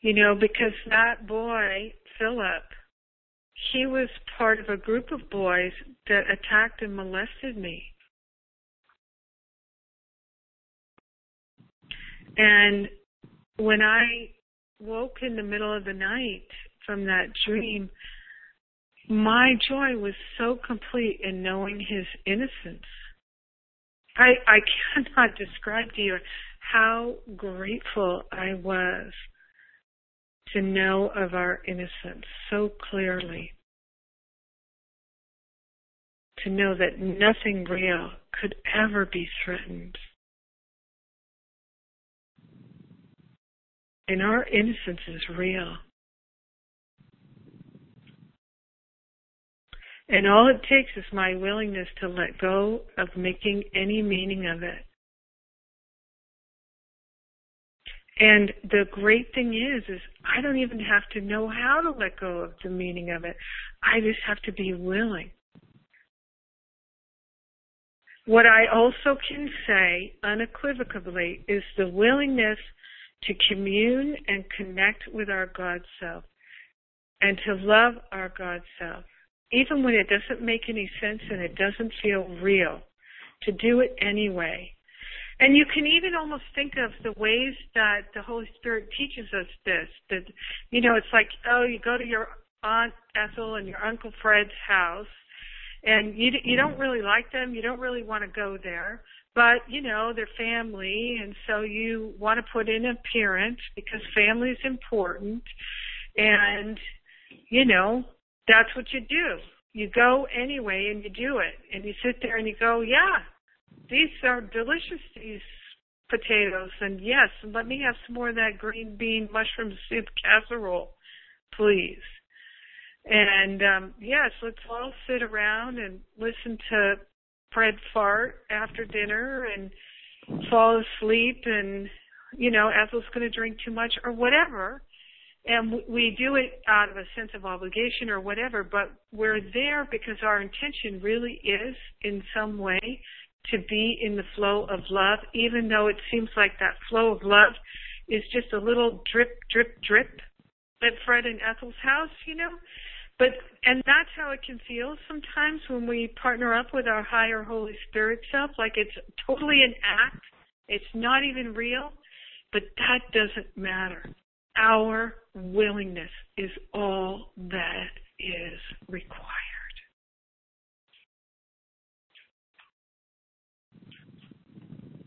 You know, because that boy, Philip, he was part of a group of boys that attacked and molested me. And when I woke in the middle of the night from that dream, my joy was so complete in knowing his innocence. I, I cannot describe to you how grateful I was to know of our innocence so clearly. To know that nothing real could ever be threatened. And our innocence is real. And all it takes is my willingness to let go of making any meaning of it. And the great thing is, is I don't even have to know how to let go of the meaning of it. I just have to be willing. What I also can say unequivocally is the willingness to commune and connect with our God self and to love our God self even when it doesn't make any sense and it doesn't feel real, to do it anyway. And you can even almost think of the ways that the Holy Spirit teaches us this. That, you know, it's like, oh, you go to your Aunt Ethel and your Uncle Fred's house, and you you don't really like them. You don't really want to go there, but you know they're family, and so you want to put in an appearance because family is important. And you know, that's what you do. You go anyway and you do it. And you sit there and you go, yeah, these are delicious, these potatoes. And yes, let me have some more of that green bean mushroom soup casserole, please. And um yes, let's all sit around and listen to Fred fart after dinner and fall asleep and you know, Ethel's going to drink too much or whatever and we do it out of a sense of obligation or whatever, but we're there because our intention really is in some way to be in the flow of love, even though it seems like that flow of love is just a little drip, drip, drip at Fred and Ethel's house, you know? But, and that's how it can feel sometimes when we partner up with our higher Holy Spirit self, like it's totally an act. It's not even real, but that doesn't matter our willingness is all that is required.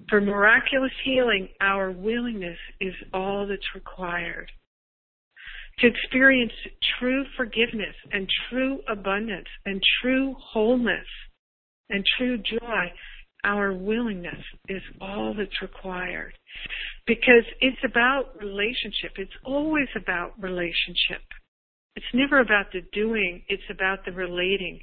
For miraculous healing, our willingness is all that's required. To experience true forgiveness and true abundance and true wholeness and true joy, our willingness is all that's required. Because it's about relationship. It's always about relationship. It's never about the doing, it's about the relating.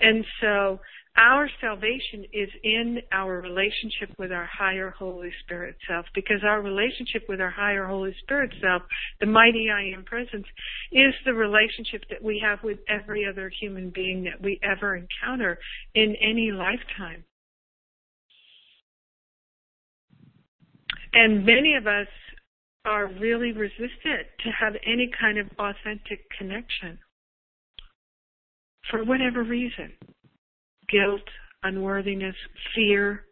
And so our salvation is in our relationship with our higher Holy Spirit self because our relationship with our higher Holy Spirit self, the mighty I am presence, is the relationship that we have with every other human being that we ever encounter in any lifetime. And many of us are really resistant to have any kind of authentic connection. for whatever reason guilt, unworthiness, fear.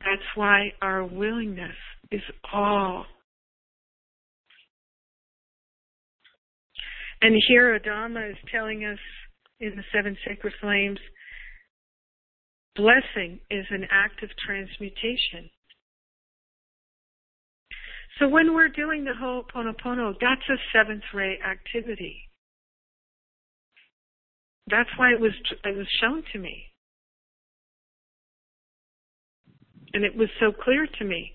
That's why our willingness is all. And here Adama is telling us in the seven sacred flames blessing is an act of transmutation. So when we're doing the Ho'oponopono, that's a seventh ray activity. That's why it was it was shown to me. And it was so clear to me.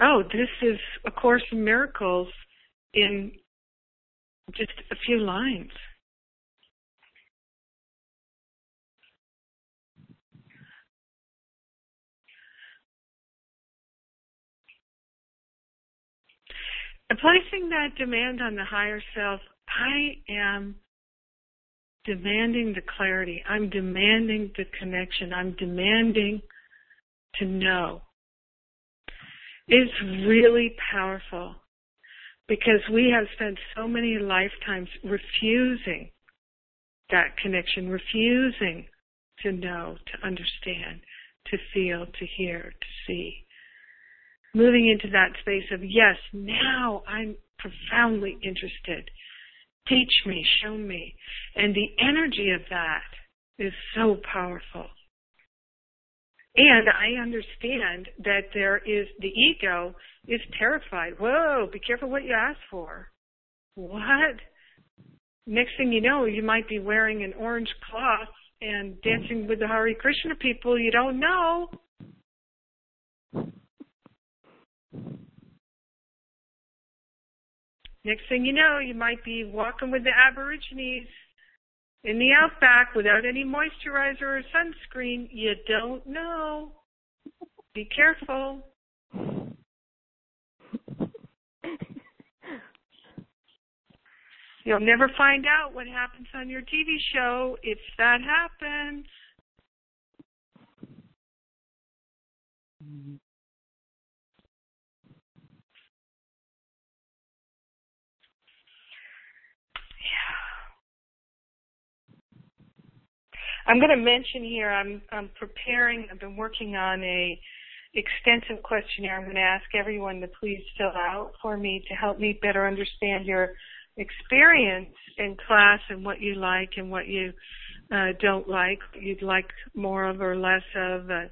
Oh, this is a course in miracles in just a few lines. Placing that demand on the higher self, I am demanding the clarity. I'm demanding the connection. I'm demanding to know. It's really powerful because we have spent so many lifetimes refusing that connection, refusing to know, to understand, to feel, to hear, to see moving into that space of, yes, now I'm profoundly interested. Teach me, show me. And the energy of that is so powerful. And I understand that there is the ego is terrified. Whoa, be careful what you ask for. What? Next thing you know, you might be wearing an orange cloth and dancing with the Hare Krishna people you don't know. Next thing you know, you might be walking with the Aborigines in the outback without any moisturizer or sunscreen. You don't know. Be careful. You'll never find out what happens on your TV show if that happens. Mm-hmm. I'm going to mention here I'm, I'm preparing, I've been working on a extensive questionnaire I'm going to ask everyone to please fill out for me to help me better understand your experience in class and what you like and what you uh, don't like, you'd like more of or less of. Uh,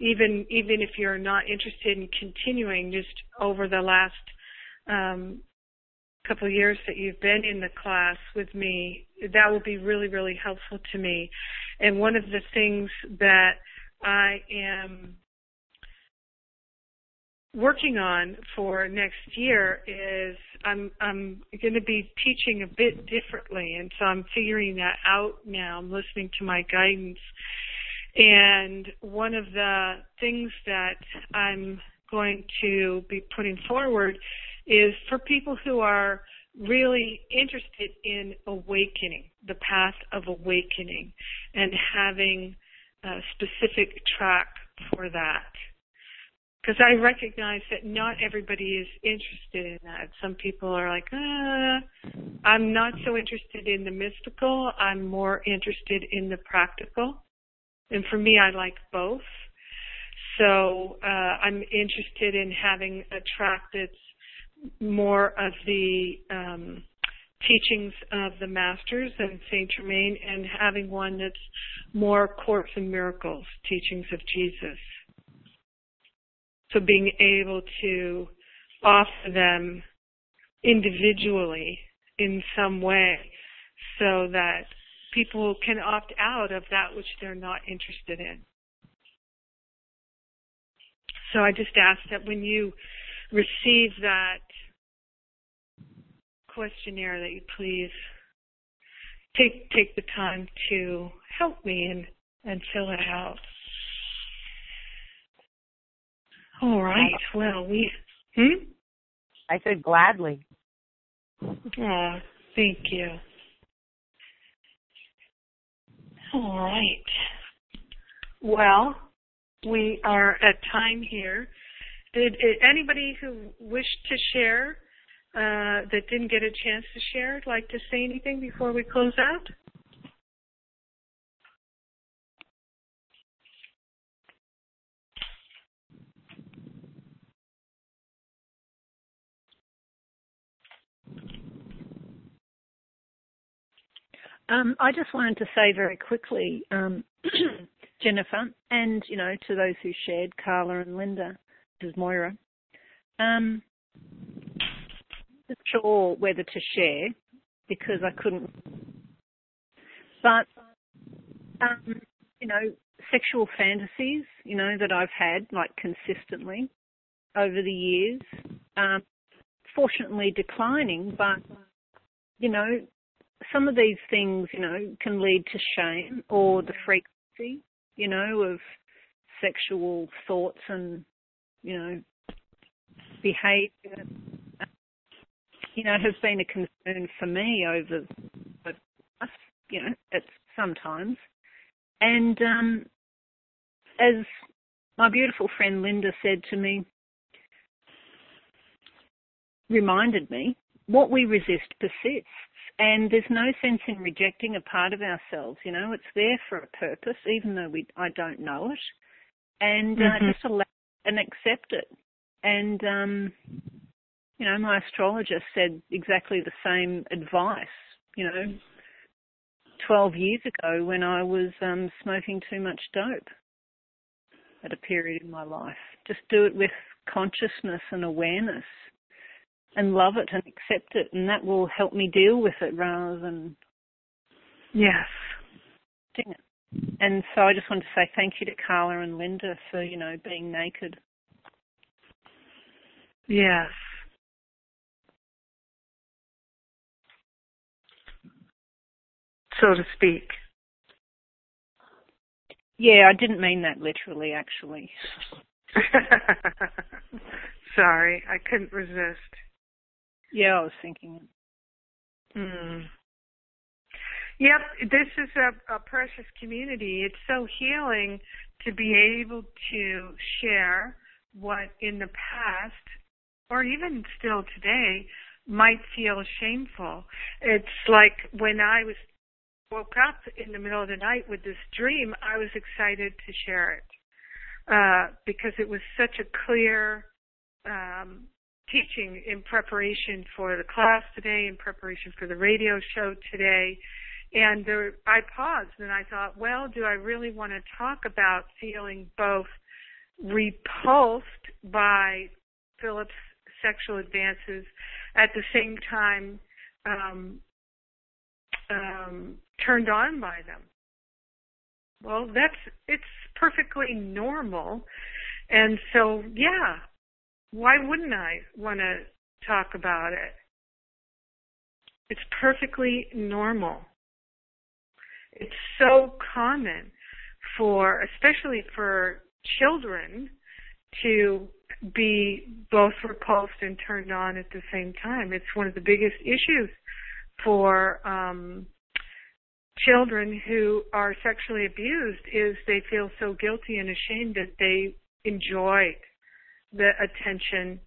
even even if you're not interested in continuing, just over the last um, couple of years that you've been in the class with me, that will be really, really helpful to me. And one of the things that I am working on for next year is I'm I'm going to be teaching a bit differently, and so I'm figuring that out now. I'm listening to my guidance, and one of the things that I'm going to be putting forward is for people who are really interested in awakening, the path of awakening, and having a specific track for that. Because I recognize that not everybody is interested in that. Some people are like, ah, I'm not so interested in the mystical. I'm more interested in the practical. And for me, I like both. So uh, I'm interested in having a track that's more of the um, teachings of the masters and Saint Germain, and having one that's more Course in Miracles, teachings of Jesus. So being able to offer them individually in some way so that people can opt out of that which they're not interested in. So I just ask that when you receive that questionnaire, that you please take take the time to help me and and fill it out. All right. Well, we. Hmm.
I said gladly.
Oh, thank you. All right. Well, we are at time here. Did anybody who wished to share uh, that didn't get a chance to share like to say anything before we close out?
Um, I just wanted to say very quickly, um, Jennifer, and you know to those who shared, Carla and Linda, this is Moira. Um, sure whether to share because I couldn't. But um, you know, sexual fantasies, you know, that I've had like consistently over the years. Um, fortunately, declining, but you know, some of these things, you know, can lead to shame or the frequency, you know, of sexual thoughts and, you know, behaviour, you know, has been a concern for me over the you know, at sometimes. And um, as my beautiful friend Linda said to me, reminded me, what we resist persists. And there's no sense in rejecting a part of ourselves. You know, it's there for a purpose, even though we I don't know it, and uh, mm-hmm. just allow and accept it. And um, you know, my astrologer said exactly the same advice. You know, 12 years ago when I was um, smoking too much dope at a period in my life. Just do it with consciousness and awareness and love it and accept it, and that will help me deal with it rather than
yes,
it. And so I just wanted to say thank you to Carla and Linda for you know being naked.
Yes. So to speak.
Yeah, I didn't mean that literally, actually.
Sorry, I couldn't resist.
Yeah, I was thinking
it. Mm. Yep, this is a, a precious community. It's so healing to be able to share what in the past, or even still today, might feel shameful. It's like when I was woke up in the middle of the night with this dream, I was excited to share it uh, because it was such a clear um, teaching in preparation for the class today, in preparation for the radio show today. And there, I paused and I thought, well, do I really want to talk about feeling both repulsed by Philip's sexual advances at the same time um, um, turned on by them? Well, that's it's perfectly normal. And so, yeah, why wouldn't I want to talk about it? It's perfectly normal. It's so common for, especially for children, to be both repulsed and turned on at the same time. It's one of the biggest issues for um, children who are sexually abused is they feel so guilty and ashamed that they enjoy the attention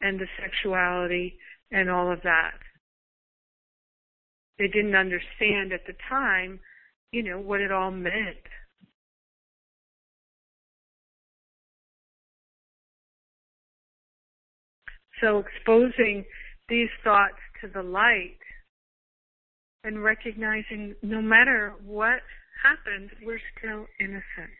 and the sexuality and all of that. They didn't understand at the time, you know, what it all meant. So exposing these thoughts to the light and recognizing no matter what happened, we're still innocent.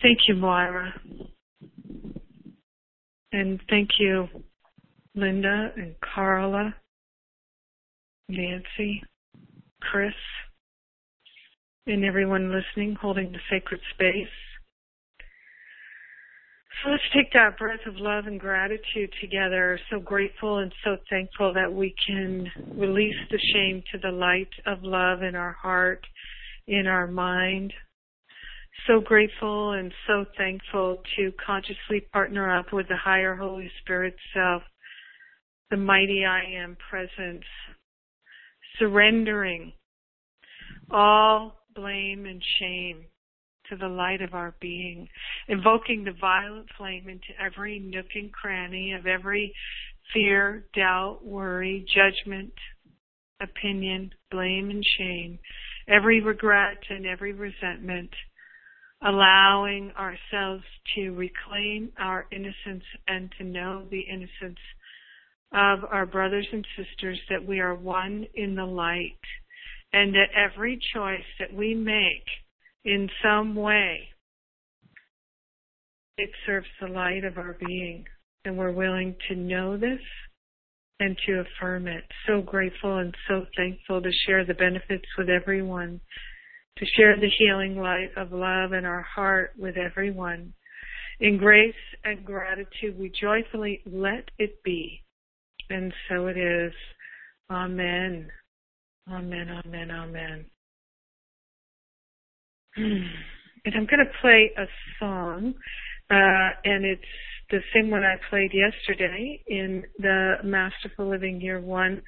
Thank you, Moira. And thank you, Linda and Carla, Nancy, Chris, and everyone listening, holding the sacred space. So let's take that breath of love and gratitude together. So grateful and so thankful that we can release the shame to the light of love in our heart, in our mind, so grateful and so thankful to consciously partner up with the higher Holy Spirit self, the mighty I am presence, surrendering all blame and shame to the light of our being, invoking the violet flame into every nook and cranny of every fear, doubt, worry, judgment, opinion, blame and shame, every regret and every resentment, allowing ourselves to reclaim our innocence and to know the innocence of our brothers and sisters that we are one in the light and that every choice that we make in some way it serves the light of our being and we're willing to know this and to affirm it. So grateful and so thankful to share the benefits with everyone, to share the healing light of love in our heart with everyone. In grace and gratitude, we joyfully let it be. And so it is. Amen. Amen, amen, amen. And I'm going to play a song, uh, and it's the same one I played yesterday in the Masterful Living Year One.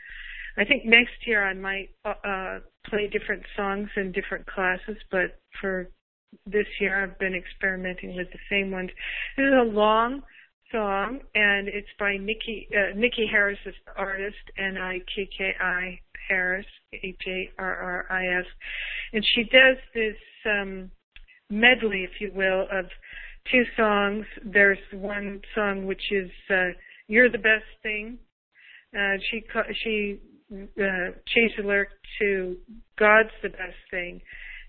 I think next year I might uh, uh, play different songs in different classes, but for this year I've been experimenting with the same ones. This is a long song, and it's by Nikki uh, Nikki Harris is artist, N I K K I Harris, H A R R I S, and she does this um, medley, if you will, of two songs. There's one song which is uh, "You're the Best Thing." Uh, she she uh, changed the lyric to "God's the Best Thing,"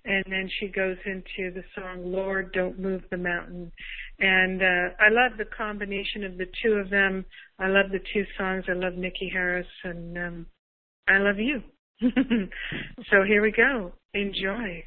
and then she goes into the song "Lord, Don't Move the Mountain." And uh, I love the combination of the two of them. I love the two songs. I love Nikki Harris, and um, I love you. so here we go. Enjoy.